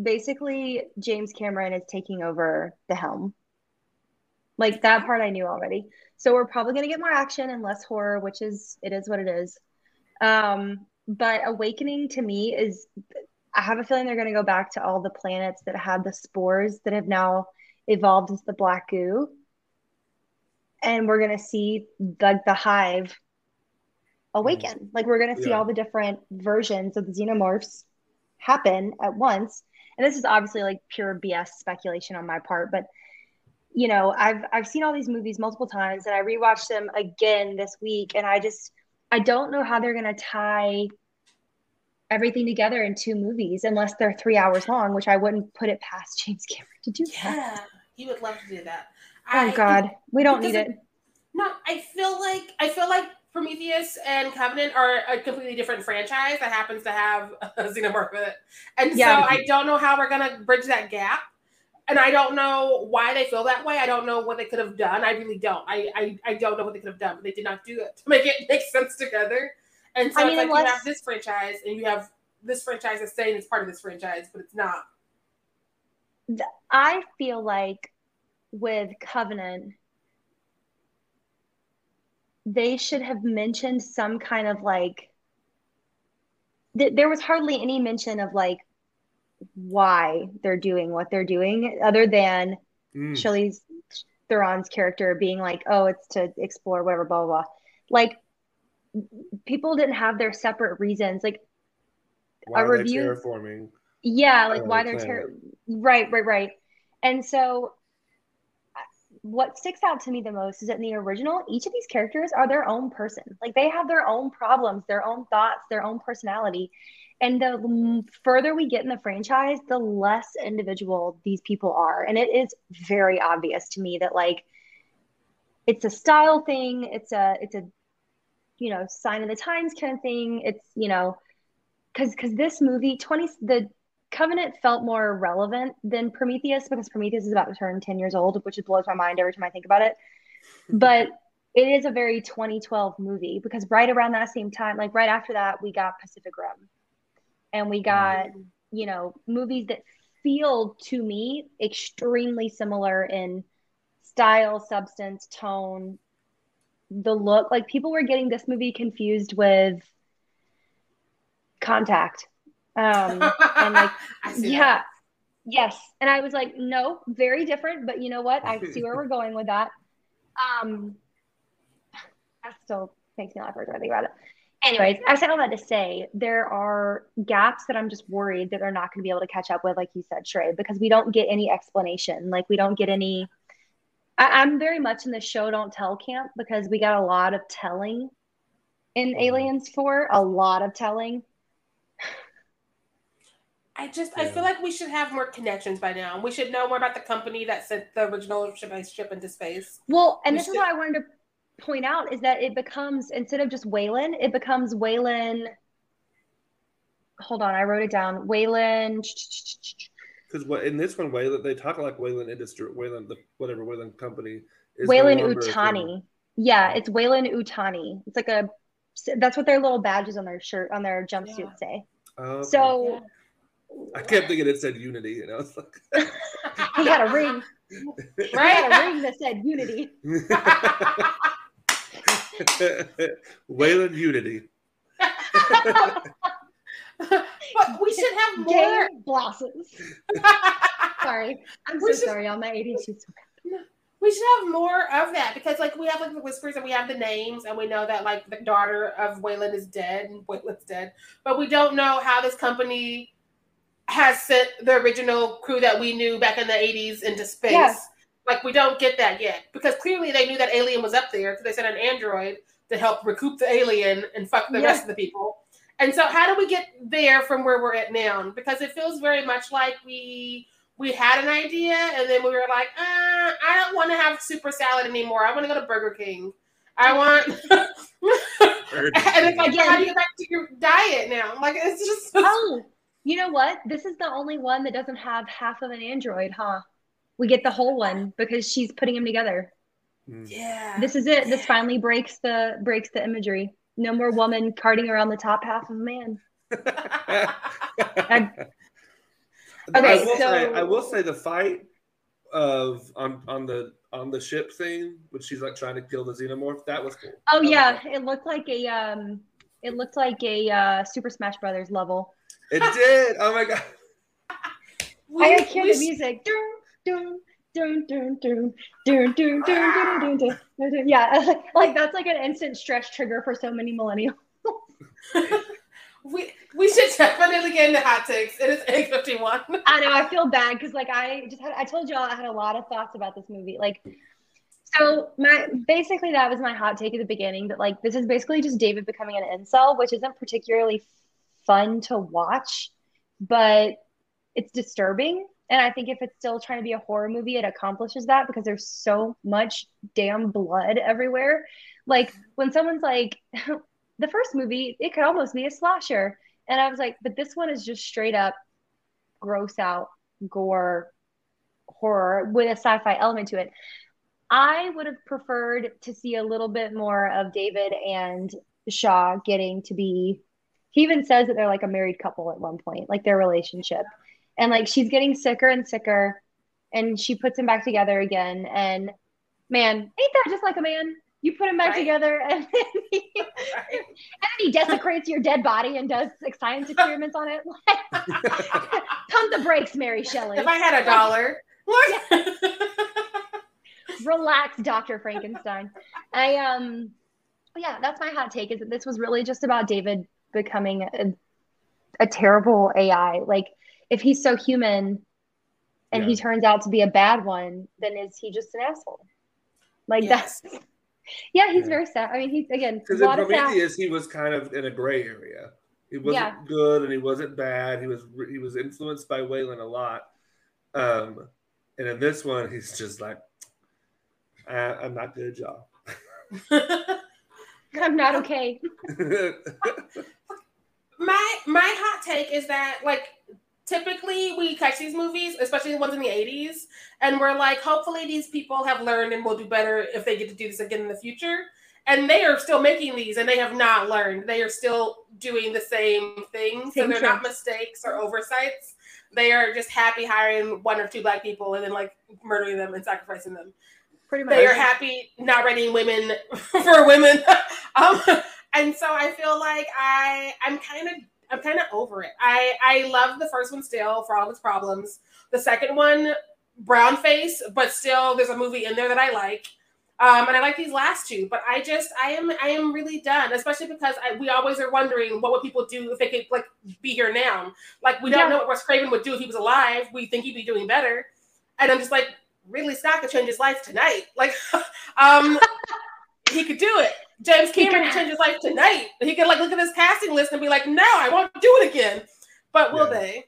Speaker 2: basically James Cameron is taking over the helm. Like that part I knew already. So we're probably going to get more action and less horror, which is it is what it is. Um, but Awakening to me is I have a feeling they're going to go back to all the planets that had the spores that have now evolved into the black goo. And we're going to see like the hive awaken. Mm. Like we're going to see
Speaker 3: Yeah.
Speaker 2: all the different versions of the xenomorphs happen at once. And this is obviously like pure BS speculation on my part, but you know, I've I've seen all these movies multiple times and I rewatched them again this week and I just I don't know how they're going to tie everything together in two movies unless they're 3 hours long, which I wouldn't put it past [laughs] James Cameron to do that.
Speaker 1: Yeah, he would love to do that.
Speaker 2: Oh
Speaker 1: I-
Speaker 2: god, we don't need
Speaker 1: because
Speaker 2: it.
Speaker 1: No, I feel like I feel like Prometheus and Covenant are a completely different franchise that happens to have a [laughs] xenomorph in it, and
Speaker 2: Yeah.
Speaker 1: so I don't know how we're gonna bridge that gap, and I don't know why they feel that way. I don't know what they could have done. I really don't. I I, I don't know what they could have done, but they did not do it to make it [laughs] make sense together. And so
Speaker 2: I
Speaker 1: it's
Speaker 2: mean,
Speaker 1: like you
Speaker 2: unless-
Speaker 1: have this franchise and you have this franchise that's saying it's part of this franchise, but it's not.
Speaker 2: I feel like with Covenant, they should have mentioned some kind of like, th- there was hardly any mention of like why they're doing what they're doing, other than
Speaker 3: Mm.
Speaker 2: Charlize Theron's character being like, oh, it's to explore whatever, blah, blah, blah. Like, people didn't have their separate reasons. Like,
Speaker 3: Why
Speaker 2: a
Speaker 3: are they
Speaker 2: review-
Speaker 3: terraforming?
Speaker 2: yeah, like why they're ter- right, right, right. And so what sticks out to me the most is that in the original, each of these characters are their own person. Like they have their own problems, their own thoughts, their own personality. And the further we get in the franchise, the less individual these people are. And it is very obvious to me that like it's a style thing, it's a it's a you know, sign of the times kind of thing. It's, you know, because because this movie 20 the covenant felt more relevant than prometheus because prometheus is about to turn 10 years old which blows my mind every time i think about it but it is a very 2012 movie because right around that same time like right after that we got pacific rim and we got you know movies that feel to me extremely similar in style substance tone the look. Like people were getting this movie confused with contact. Um and like [laughs] yeah
Speaker 1: that.
Speaker 2: yes. And i was like no very different but you know what? I see where we're going with that. Um that still makes me laugh every time i think about it anyways i said all that to say there are gaps that i'm just worried that they're not going to be able to catch up with like you said Sharai, because we don't get any explanation like we don't get any I, i'm very much in the show don't tell camp because we got a lot of telling in
Speaker 3: Mhm.
Speaker 2: aliens 4 a lot of telling
Speaker 1: I just I feel like we should have more connections by now. We should know more about the company that sent the original ship into space.
Speaker 2: Well, and
Speaker 1: We
Speaker 2: this is
Speaker 1: should-
Speaker 2: what I wanted to point out is that it becomes instead of just Weyland, it becomes Weyland. Hold on, I wrote it down. Weyland.
Speaker 3: Because what in this one, Weyland, they talk like Weyland Industry, Weyland, the whatever Weyland company is.
Speaker 2: Weyland
Speaker 3: longer a thing.
Speaker 2: Yutani. Yeah, oh. it's Weyland-Yutani. It's like a. That's what their little badges on their shirt on their jumpsuit
Speaker 1: Yeah.
Speaker 2: say.
Speaker 3: Oh, okay.
Speaker 2: So
Speaker 3: I kept thinking it said Unity, you know. It's like [laughs]
Speaker 2: he had a ring. [laughs] He had a ring that said Unity. [laughs] [laughs]
Speaker 3: Weyland Unity.
Speaker 1: but we should have more.
Speaker 2: Game blossoms. [laughs] Sorry, I'm so
Speaker 1: should-
Speaker 2: sorry. Y'all, my ADHD. is so bad.
Speaker 1: we should have more of that because like we have like the whispers and we have the names and we know that like the daughter of Weyland is dead and Weyland's dead, but we don't know how this company has sent the original crew that we knew back in the 80s into space. Yeah. Like we don't get that yet because clearly they knew that alien was up there because they sent an android to help recoup the alien and fuck the yeah. rest of the people. And so how do we get there from where we're at now? Because it feels very much like we we had an idea and then we were like, uh, I don't want to have super salad anymore. I want to go to Burger King. I want [laughs] and it's like, how do you get back to your diet now? Like it's just
Speaker 2: Oh, you know what? This is the only one that doesn't have half of an android, huh? We get the whole one because she's putting them together.
Speaker 1: Mm. Yeah.
Speaker 2: This is it. This finally breaks the breaks the imagery. No more woman carting around the top half of a man. [laughs]
Speaker 3: I, okay, I will, so, say, I will say the fight of on on the on the ship thing when she's like trying to kill the xenomorph that was cool.
Speaker 2: Oh yeah, it looked like a um, it looked like a uh, Super Smash Brothers level.
Speaker 3: It did. Oh my god.
Speaker 2: we, I hear the music. Dun, dun, dun, dun, dun, dun, dun, dun, dun, dun, dun, Yeah, like that's like an instant stress trigger for so many millennials.
Speaker 1: we we should definitely get into hot takes. It is eight fifty one.
Speaker 2: I know. I feel bad because like I just had I told y'all I had a lot of thoughts about this movie. Like, so my basically that was my hot take at the beginning. That like this is basically just David becoming an incel, which isn't particularly fun to watch, but it's disturbing. And I think if it's still trying to be a horror movie, it accomplishes that because there's so much damn blood everywhere. Like when someone's like, [laughs] the first movie, it could almost be a slasher. And I was like, but this one is just straight up gross out gore horror with a sci fi element to it. I would have preferred to see a little bit more of David and Shaw getting to be. He even says that they're like a married couple at one point, like their relationship. And like she's getting sicker and sicker, and she puts him back together again. And man, ain't that just like a man? You put him back right. together, and then, he, right. [laughs] and then [laughs] he desecrates your dead body and does like, science experiments on it. [laughs] Pump the brakes, Mary Shelley.
Speaker 1: If I had a dollar, what?
Speaker 2: Relax, Doctor Frankenstein. I um, yeah, that's my hot take. Is that this was really just about David becoming a, a terrible AI. Like, if he's so human, and yeah. he turns out to be a bad one, then is he just an asshole? Like yes. that's [laughs] yeah, he's yeah. very sad. I mean, he's again
Speaker 3: because in Prometheus he was kind of in a gray area. He wasn't yeah. good and he wasn't bad. He was he was influenced by Weyland a lot. Um, and in this one, he's just like, I'm not good, y'all. [laughs]
Speaker 2: I'm not okay. [laughs]
Speaker 1: my my hot take is that like typically we catch these movies, especially the ones in the 80s, and we're like, hopefully these people have learned and will do better if they get to do this again in the future. And they are still making these and they have not learned. They are still doing the same things. So they're not mistakes or oversights. They are just happy hiring one or two black people and then like murdering them and sacrificing them. Pretty much. They are happy not writing women [laughs] for women. [laughs] um, and so I feel like I I'm kind of I'm kind of over it. I I love the first one still for all its problems. The second one, brown face, but still there's a movie in there that I like. Um, and I like these last two, but I just I am I am really done, especially because I, we always are wondering what would people do if they could like be here now. Like we don't yeah. know what Wes Craven would do if he was alive. We think he'd be doing better, and I'm just like, Ridley Scott could change his life tonight. Like, [laughs] um, he could do it. James Cameron can change his life [laughs] tonight. He could like look at his casting list and be like, "No, I won't do it again." But will yeah. they?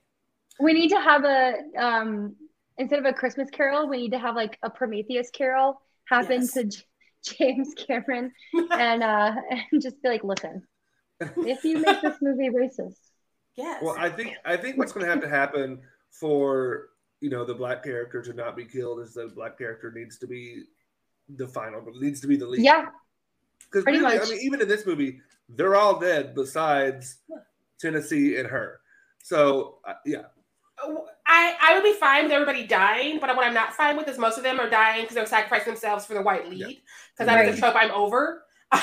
Speaker 2: We need to have a um instead of a Christmas Carol, we need to have like a Prometheus Carol happen yes. to J- [laughs] James Cameron [laughs] and uh and just be like, "Listen, if you make this movie racist."
Speaker 1: Yes.
Speaker 3: Well, I think I think what's going to have to happen for you know the black character to not be killed is the black character needs to be the final, but needs to be the lead.
Speaker 2: Yeah,
Speaker 3: because really, I mean, even in this movie, they're all dead besides Tennessee and her. So uh, yeah.
Speaker 1: I, I would be fine with everybody dying, but what I'm not fine with is most of them are dying because they're sacrificing themselves for the white lead. Because yeah. that right. is a trope I'm over.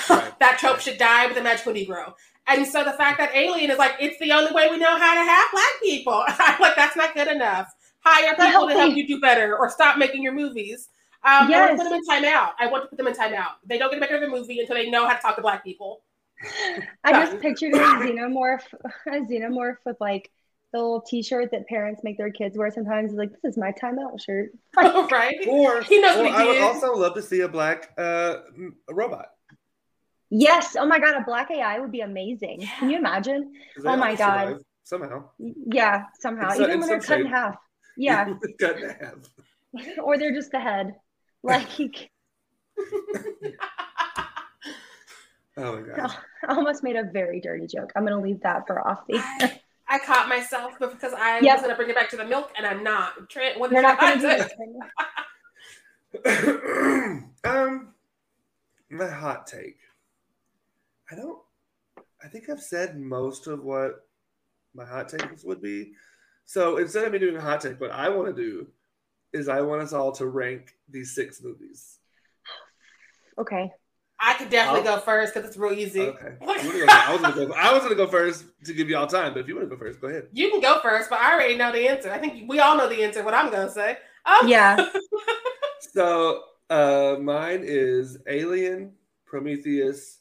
Speaker 1: Right. [laughs] that trope should die with a magical Negro. And so the fact that Alien is like, it's the only way we know how to have black people. [laughs] I'm like, that's not good enough. Hire people to help you do better or stop making your movies. Um, I want to put them in timeout. I want to put them in timeout. They don't get back into the movie until they know how to talk to black people.
Speaker 2: I just pictured a xenomorph, a xenomorph with like the little T-shirt that parents make their kids wear sometimes. Like this is my timeout shirt. [laughs]
Speaker 1: right?
Speaker 3: Or,
Speaker 1: He knows
Speaker 3: or
Speaker 1: what he
Speaker 3: I would also love to see a black uh, robot.
Speaker 2: Yes. Oh my god, a black AI would be amazing. Can you imagine? Oh my God.
Speaker 3: survive Somehow.
Speaker 2: Yeah, somehow.
Speaker 3: In so-
Speaker 2: Even
Speaker 3: in
Speaker 2: when they're
Speaker 3: some
Speaker 2: cut in half. Yeah. [laughs]
Speaker 3: Cut in half.
Speaker 2: or they're just the head. [laughs] Like
Speaker 3: Oh my god! [laughs]
Speaker 2: I almost made a very dirty joke. I'm gonna leave that for off the
Speaker 1: I, I caught myself, but because I
Speaker 2: Yep.
Speaker 1: was going to bring it back to the milk, and I'm not. Trent, what
Speaker 2: You're
Speaker 1: you
Speaker 2: not gonna do
Speaker 1: to-
Speaker 2: this. right now.
Speaker 3: um, my hot take. I don't. I think I've said most of what my hot takes would be. So instead of me doing a hot take, what I want to do is I want us all to rank these six movies.
Speaker 2: Okay.
Speaker 1: I could definitely go first because it's real easy.
Speaker 3: Okay. Go- I was gonna go. [laughs] I was gonna go first to give you all time, but if you want to go first, go ahead.
Speaker 1: You can go first, but I already know the answer. I think we all know the answer. What I'm going to say. Oh,
Speaker 2: Yeah. [laughs]
Speaker 3: So uh, mine is Alien, Prometheus.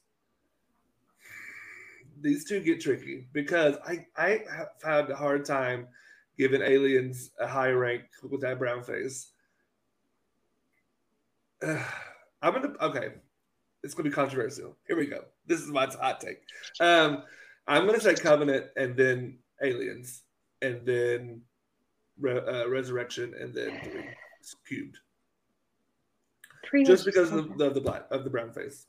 Speaker 3: These two get tricky because I I have had a hard time giving Aliens a high rank with that brown face. [sighs] I'm gonna okay. It's gonna be controversial. Here we go. This is my hot take. Um, I'm gonna say Covenant and then Aliens and then Re- uh, Resurrection and then three cubed
Speaker 2: Pretty
Speaker 3: just because of the, of the black of the brown face.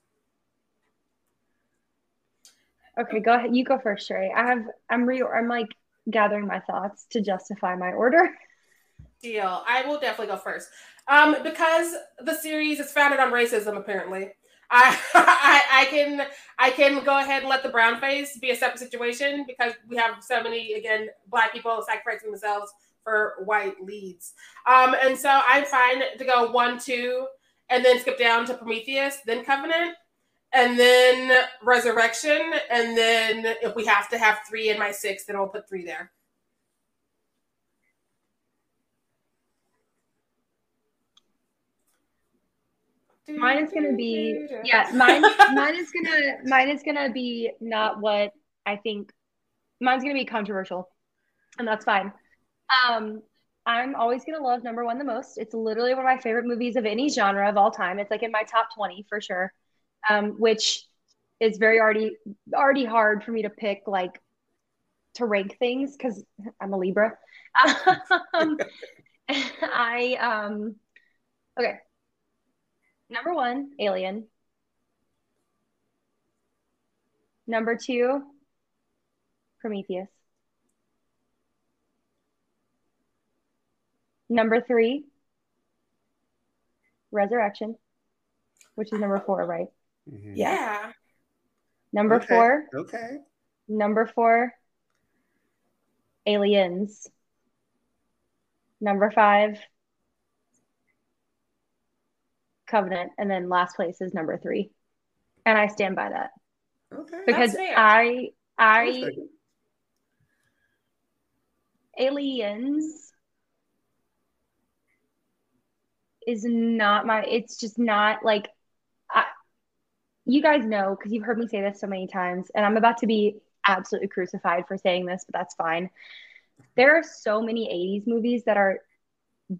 Speaker 2: Okay, go ahead. You go first, Sharai. I have I'm re I'm like gathering my thoughts to justify my order. [laughs]
Speaker 1: Deal. I will definitely go first. Um, because the series is founded on racism, apparently. I, [laughs] I I can I can go ahead and let the brown face be a separate situation because we have so many again black people sacrificing themselves for white leads. Um, and so I'm fine to go one, two, and then skip down to Prometheus, then Covenant, and then Resurrection, and then if we have to have three in my six, then I'll put three there.
Speaker 2: Mine is gonna be yeah, mine [laughs] mine is gonna mine is gonna be not what I think mine's gonna be controversial. And that's fine. Um I'm always gonna love number one the most. It's literally one of my favorite movies of any genre of all time. It's like in my top 20 for sure. Um, which is very already already hard for me to pick like to rank things because I'm a Libra. [laughs] Um, [laughs] I um okay. Number one, Alien. Number two, Prometheus. Number three, Resurrection, which is number four, right?
Speaker 3: Mhm.
Speaker 2: Yeah.
Speaker 1: yeah.
Speaker 2: Number
Speaker 3: Okay,
Speaker 2: four,
Speaker 3: Okay.
Speaker 2: number four, Aliens. Number five, Covenant. And then last place is number three. And I stand by that
Speaker 3: Okay.
Speaker 2: because. I,
Speaker 3: I
Speaker 2: I,
Speaker 3: respect it.
Speaker 2: Aliens is not my, it's just not like, I, you guys know because you've heard me say this so many times, and I'm about to be absolutely crucified for saying this, but that's fine. There are so many 80s movies that are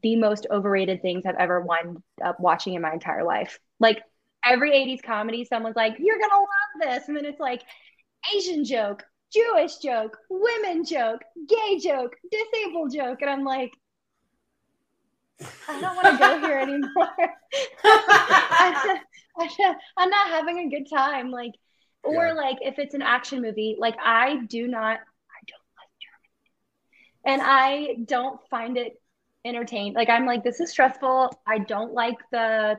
Speaker 2: the most overrated things I've ever wound up watching in my entire life. Like every 80s comedy, someone's like, You're gonna love this. And then it's like Asian joke, Jewish joke, women joke, gay joke, disabled joke. And I'm like, I don't want to go here [laughs] anymore. [laughs] I, [laughs] I'm not having a good time. Like, or
Speaker 3: Yeah.
Speaker 2: like if it's an action movie, like I do not, I don't like German, and I don't find it entertained. Like I'm like, this is stressful. I don't like the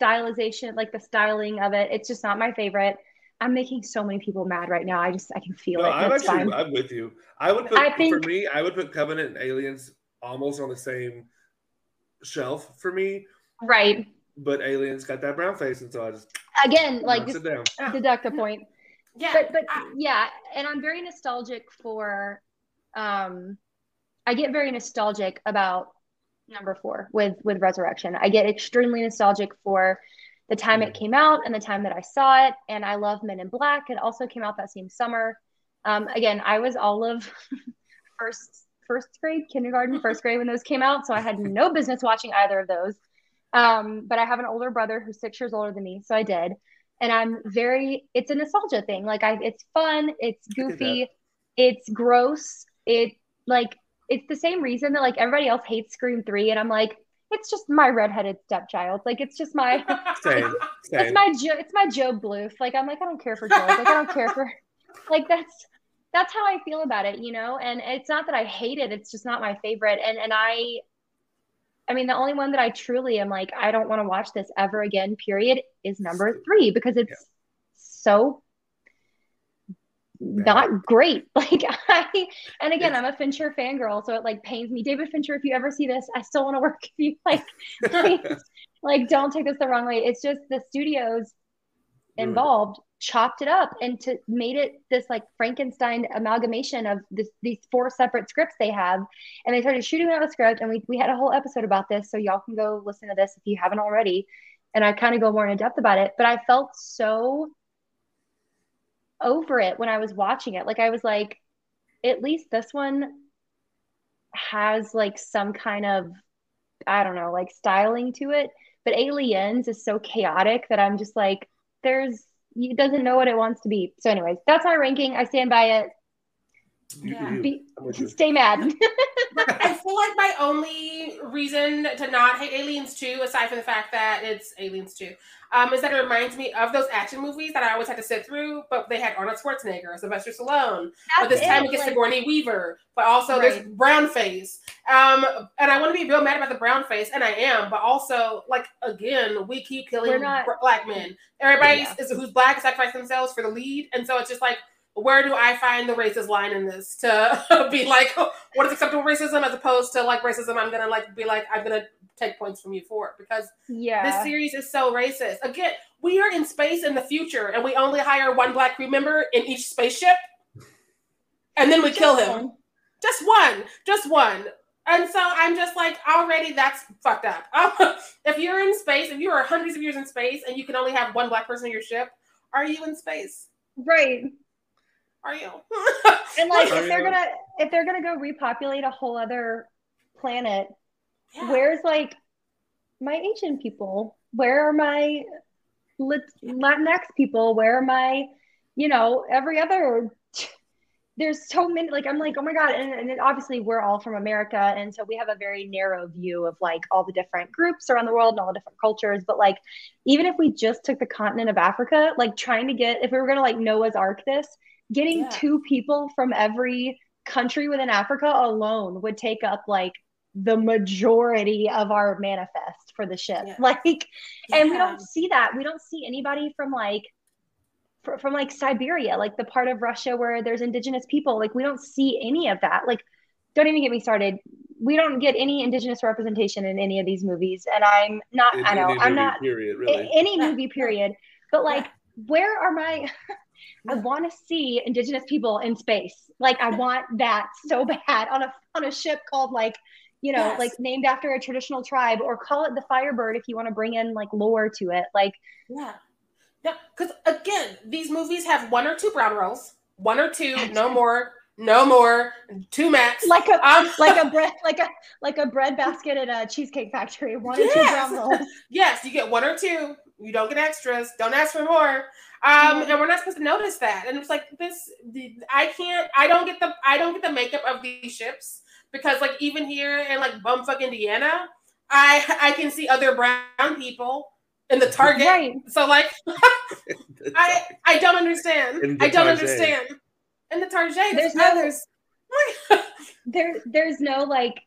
Speaker 2: stylization, like the styling of it. It's just not my favorite. I'm making so many people mad right now. I just I can feel
Speaker 3: No,
Speaker 2: it.
Speaker 3: I'm actually
Speaker 2: fine.
Speaker 3: I'm with you. I would put
Speaker 2: I think-
Speaker 3: for me, I would put Covenant and Aliens almost on the same shelf for me,
Speaker 2: Right.
Speaker 3: But Aliens got that brown face, and so I just
Speaker 2: Again, like
Speaker 3: knocks
Speaker 2: just
Speaker 3: it down.
Speaker 2: deduct a point.
Speaker 1: Yeah.
Speaker 2: but but
Speaker 1: I-
Speaker 2: yeah and i'm very nostalgic for um i get very nostalgic about number four with with Resurrection. I get extremely nostalgic for the time it came out and the time that I saw it, and I love Men in Black. It also came out that same summer. Um, again, I was all of [laughs] first first grade, kindergarten, first grade when those came out, so I had no business watching either of those. Um, but I have an older brother who's six years older than me, so I did. And I'm very, it's a nostalgia thing. Like I, it's fun, it's goofy, it's gross. It like it's the same reason that like everybody else hates Scream Three, and I'm like, it's just my redheaded stepchild. Like it's just my, [laughs]
Speaker 3: same, [laughs] same.
Speaker 2: it's my jo- it's my Gob Bluth. Like I'm like I don't care for Joe. Like I don't care for, [laughs] like that's that's how I feel about it, you know. And it's not that I hate it; it's just not my favorite. And and I, I mean, the only one that I truly am like, I don't want to watch this ever again. Period. Is number three because it's yeah. so not great. [laughs] Like I, and again, I'm a Fincher fangirl, so it like pains me. David Fincher, if you ever see this, I still want to work [laughs] with you. Like, please, [laughs] like don't take this the wrong way. It's just the studios involved chopped it up and to made it this like Frankenstein amalgamation of this, these four separate scripts they have. And they started shooting out a script, and we we had a whole episode about this, so y'all can go listen to this if you haven't already. And I kind of go more in depth about it, but I felt so over it when I was watching it. Like I was like, at least this one has like some kind of I don't know, like styling to it. But Aliens is so chaotic that I'm just like, there's it doesn't know what it wants to be. So, anyways, that's my ranking. I stand by it. Yeah. Be, stay mad. [laughs] [laughs]
Speaker 1: I feel like my only reason to not hate Aliens 2, aside from the fact that it's Aliens 2, um, is that it reminds me of those action movies that I always had to sit through, but they had Arnold Schwarzenegger, Sylvester Stallone, That's but this time it gets like, Sigourney Weaver, but also right. there's brown face. Um, and I want to be real mad about the brown face, and I am, but also, like, again, we keep killing not, black men. Everybody yeah. is, who's black sacrifice themselves for the lead, and so it's just like, where do I find the racist line in this to [laughs] be like, what is acceptable racism as opposed to like racism? I'm gonna like be like, I'm gonna take points from you for it because yeah, this series is so racist. Again, we are in space in the future, and we only hire one black crew member in each spaceship, and then we kill him. Just one, just one. And so I'm just like, already that's fucked up. [laughs] if you're in space, if you are hundreds of years in space and you can only have one black person in your ship, are you in space?
Speaker 2: Right.
Speaker 1: Are you? [laughs]
Speaker 2: and like, if they're gonna if they're gonna go repopulate a whole other planet, yeah. where's like my Asian people? Where are my Latinx people? Where are my, you know, every other? [laughs] There's so many. Like I'm like, oh my god! And, and obviously we're all from America, and so we have a very narrow view of like all the different groups around the world and all the different cultures. But like, even if we just took the continent of Africa, like trying to get, if we were gonna like Noah's Ark this, getting yeah. two people from every country within Africa alone would take up like the majority of our manifest for the ship. Yeah. [laughs] Like, yeah. and we don't see that. We don't see anybody from like, from, from like Siberia, like the part of Russia where there's indigenous people. Like, we don't see any of that. Like, don't even get me started. We don't get any indigenous representation in any of these movies. And I'm not, in, I know, I'm not, period, really. any movie period. But like, where are my, [laughs] I want to see indigenous people in space. Like I want that so [laughs] bad on a on a ship called like you know, yes. like named after a traditional tribe, or call it the Firebird if you want to bring in like lore to it. Like,
Speaker 1: yeah, yeah, because again, these movies have one or two brown rolls, one or two, no more, no more, two max.
Speaker 2: Like a um, [laughs] like a bread like a like a bread basket at a cheesecake factory. One yes. or two brown rolls. [laughs]
Speaker 1: yes, you get one or two. You don't get extras. Don't ask for more. Um, and we're not supposed to notice that. And it's like this. I can't. I don't get the. I don't get the makeup of these ships because, like, even here in like bumfuck Indiana, I I can see other brown people in the Target. Right. So like, [laughs] I I don't understand. I don't understand. In the Target,
Speaker 2: there's no there's [laughs] there there's no like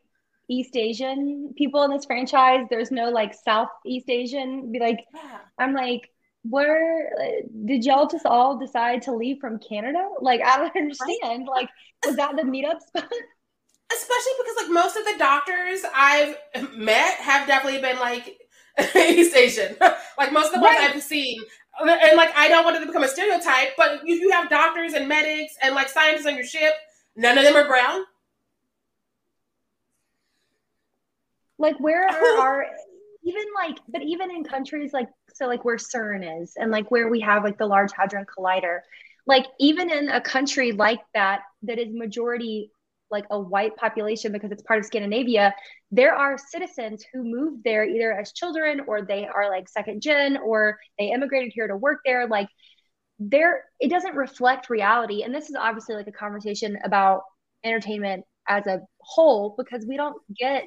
Speaker 2: East Asian people in this franchise. There's no like Southeast Asian. Be like, yeah. I'm like, where uh, did y'all just all decide to leave from Canada? Like, I don't understand. Like, was that the meetup spot?
Speaker 1: Especially because like most of the doctors I've met have definitely been like [laughs] East Asian. [laughs] like most of the right. ones I've seen. And like I don't want it to become a stereotype, but if you have doctors and medics and like scientists on your ship, none of them are brown.
Speaker 2: Like where [laughs] are our even like but even in countries like so like where CERN is and like where we have like the Large Hadron Collider, like even in a country like that that is majority like a white population because it's part of Scandinavia, there are citizens who moved there either as children or they are like second gen or they immigrated here to work there. Like there, it doesn't reflect reality. And this is obviously like a conversation about entertainment as a whole because we don't get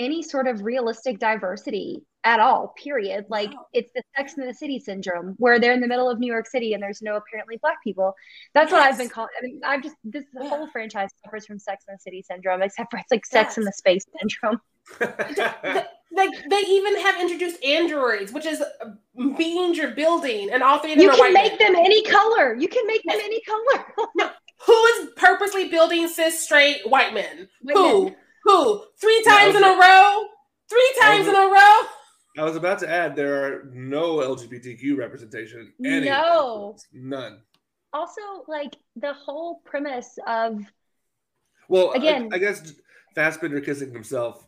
Speaker 2: any sort of realistic diversity at all period like wow. it's the sex in the city syndrome where they're in the middle of new york city and there's no apparently black people that's yes. what i've been calling i mean i've just this yeah. whole franchise suffers from sex in the city syndrome except for it's like sex yes. in the space syndrome [laughs] [laughs]
Speaker 1: like they even have introduced androids which is being you're building and all three of them
Speaker 2: you can make men. them any color you can make them any color [laughs]
Speaker 1: no. who is purposely building cis straight white men white who men. Who three times in a row three times in a row
Speaker 3: I was about to add there are no LGBTQ representation. Any
Speaker 2: no,
Speaker 3: none.
Speaker 2: Also, like the whole premise of
Speaker 3: well, again, I, I guess Fassbender kissing himself.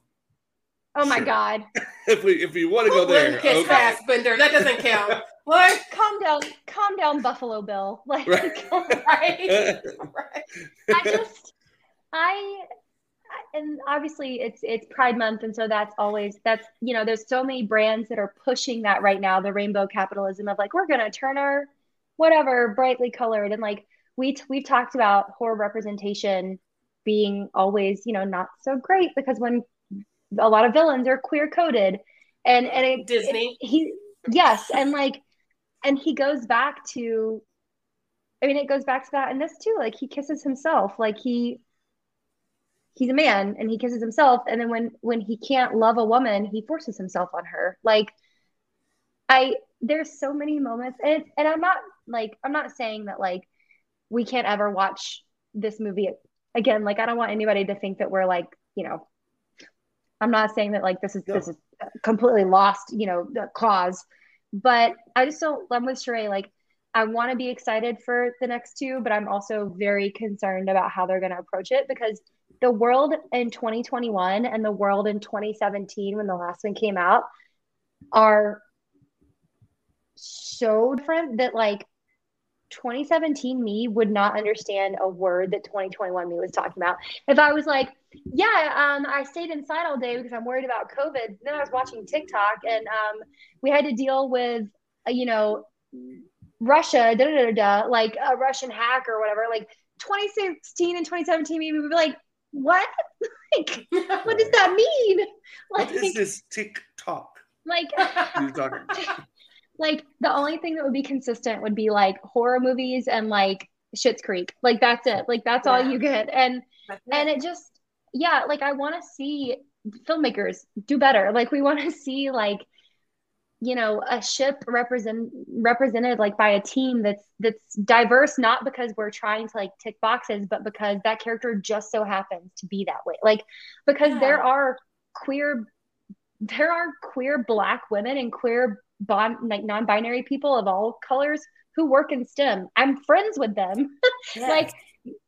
Speaker 2: Oh my sure. god! [laughs]
Speaker 3: if we if we want to go there,
Speaker 1: kiss okay. Fassbender, that doesn't count. [laughs] What?
Speaker 2: Calm down, calm down, Buffalo Bill. [laughs] Like, right? right? right. I just, I and obviously it's it's Pride Month, and so that's always that's you know there's so many brands that are pushing that right now, the rainbow capitalism of like we're gonna turn our whatever brightly colored and like we t- we've talked about horror representation being always you know not so great because when a lot of villains are queer coded and and it,
Speaker 1: Disney?
Speaker 2: it, he yes and like and he goes back to I mean it goes back to that and this too like he kisses himself like he he's a man and he kisses himself. And then when when he can't love a woman he forces himself on her. Like i there's so many moments and and i'm not like i'm not saying that like we can't ever watch this movie again. Like i don't want anybody to think that we're like you know i'm not saying that like this is this is completely lost you know the cause but i just don't i'm with Sharai like I want to be excited for the next two, but I'm also very concerned about how they're going to approach it because the world in 2021 and the world in 2017 when the last one came out are so different that like 2017 me would not understand a word that 2021 me was talking about. If I was like, yeah, um, I stayed inside all day because I'm worried about COVID. Then I was watching TikTok and um, we had to deal with, uh, you know, Russia, da, da, da, da, like a Russian hack or whatever. Like 2016 and 2017 me would be like, what? [laughs] like, [laughs] what does that mean?
Speaker 3: Like, what is this TikTok?
Speaker 2: Like, [laughs] like the only thing that would be consistent would be like horror movies and like Schitt's Creek. Like that's it. Like that's yeah. all you get. And and it just yeah, like I want to see filmmakers do better. Like we want to see like you know a ship represent represented like by a team that's that's diverse not because we're trying to like tick boxes but because that character just so happens to be that way like because yeah. there are queer there are queer black women and queer bond like non-binary people of all colors who work in STEM. I'm friends with them. [laughs] Yes. like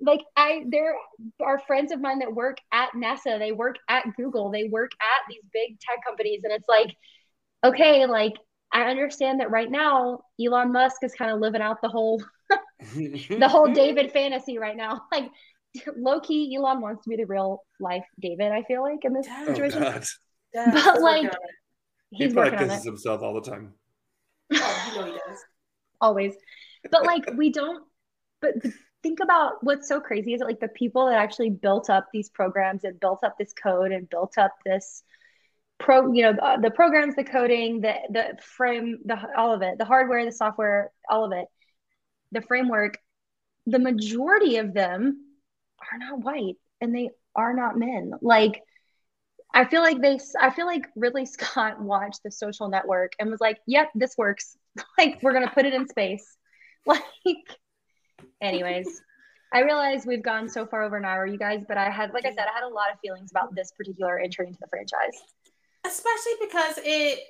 Speaker 2: like I there are friends of mine that work at NASA, they work at Google, they work at these big tech companies and it's like okay, like I understand that right now Elon Musk is kind of living out the whole [laughs] the whole David fantasy right now. [laughs] Like low key, Elon wants to be the real life David. I feel like in this oh, situation, God. [laughs] but like
Speaker 3: he's he probably kisses himself all the time.
Speaker 1: Oh, you know he does.
Speaker 2: Always, but like we don't. But think about what's so crazy is that like the people that actually built up these programs and built up this code and built up this pro you know the, the programs the coding the the frame the all of it the hardware the software all of it the framework the majority of them are not white and they are not men. Like i feel like they i feel like ridley [laughs] scott watched the social network and was like yep this works. [laughs] Like we're gonna put it in space. [laughs] Like anyways I realize we've gone so far over an hour, you guys, but I had, like I said, I had a lot of feelings about this particular entry into the franchise
Speaker 1: especially because it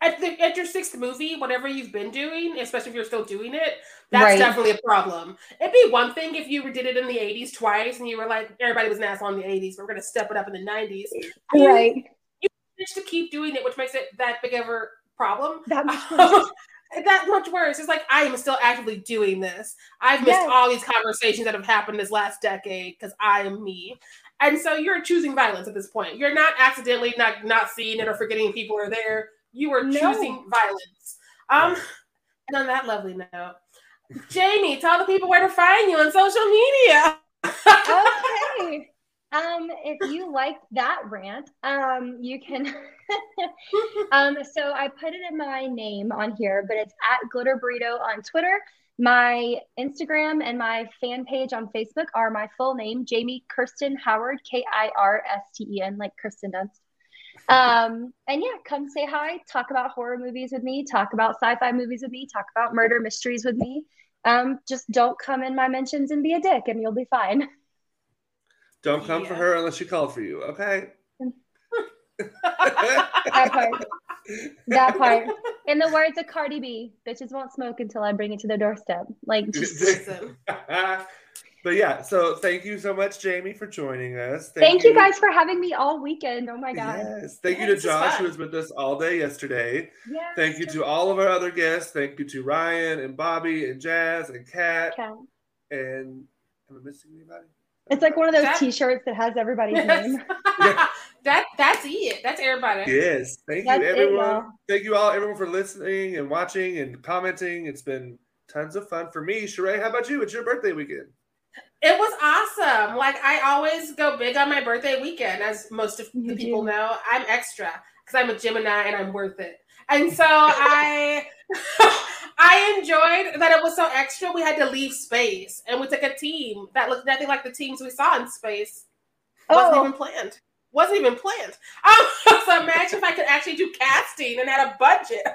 Speaker 1: at, the, at your sixth movie, whatever you've been doing, especially if you're still doing it, that's right. definitely a problem. It'd be one thing if you did it in the 80s twice and you were like, everybody was an asshole in the 80s, but we're going to step it up in the 90s.
Speaker 2: Right.
Speaker 1: You managed to keep doing it, which makes it that big of a problem.
Speaker 2: That much [laughs] worse.
Speaker 1: that much worse. It's like I am still actively doing this. I've missed
Speaker 2: Yes.
Speaker 1: all these conversations that have happened this last decade because I am me. And so you're choosing violence at this point. You're not accidentally not not seeing it or forgetting people are there. You are
Speaker 2: No.
Speaker 1: choosing violence. Um, and on that lovely note, Jamie, tell the people where to find you on social media.
Speaker 2: okay. Um, if you liked that rant, um, you can. [laughs] um, so I put it in my name on here, but it's at Glitter Burrito on Twitter. My Instagram and my fan page on Facebook are my full name, Jamie Kirsten Howard, K I R S T E N, like Kirsten Dunst. Um, and yeah, come say hi, talk about horror movies with me, talk about sci-fi movies with me, talk about murder mysteries with me. Um, just don't come in my mentions and be a dick, and you'll be fine.
Speaker 3: Don't come for her unless she called for you. Okay. [laughs]
Speaker 2: That part. That part. In the words of Cardi B, bitches won't smoke until I bring it to their doorstep. Like, [laughs] just [laughs]
Speaker 3: but yeah, so thank you so much, Jamie, for joining us.
Speaker 2: thank you guys for having me all weekend. Oh my god.
Speaker 3: Yes. Thank
Speaker 1: Yeah,
Speaker 3: you to Josh, who was with us all day yesterday.
Speaker 2: Yeah.
Speaker 3: Thank you to all of our other guests. Thank you to Ryan and Bobby and Jazz and Kat
Speaker 2: Okay.
Speaker 3: and am I missing anybody?
Speaker 2: It's like one of those
Speaker 1: That-
Speaker 2: T-shirts that has everybody's
Speaker 1: Yes.
Speaker 2: name. [laughs]
Speaker 1: that that's it. That's everybody.
Speaker 3: Yes. Thank
Speaker 2: That's
Speaker 3: you, everyone.
Speaker 2: y'all.
Speaker 3: Thank you all, everyone, for listening and watching and commenting. It's been tons of fun for me. Sharai, how about you? It's your birthday weekend.
Speaker 1: It was awesome. Like I always go big on my birthday weekend, as most of the
Speaker 2: You
Speaker 1: people know. I'm extra because I'm a Gemini and I'm worth it. And so [laughs] I [laughs] I enjoyed that it was so extra. We had to leave space and we took a team that looked nothing like the teams we saw in space. Wasn't
Speaker 2: Oh.
Speaker 1: even planned. Wasn't even planned. Um, [laughs] so imagine if I could actually do casting and had a budget. [laughs]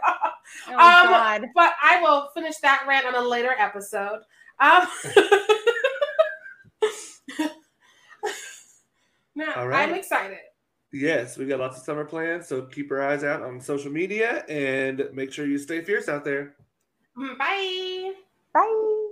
Speaker 2: Oh
Speaker 1: Um,
Speaker 2: god.
Speaker 1: but I will finish that rant on a later episode. Um, [laughs] no,
Speaker 3: All right.
Speaker 1: I'm excited.
Speaker 3: Yes, we've got lots of summer plans, so keep your eyes out on social media and make sure you stay fierce out there.
Speaker 1: Mm, bye. Bye.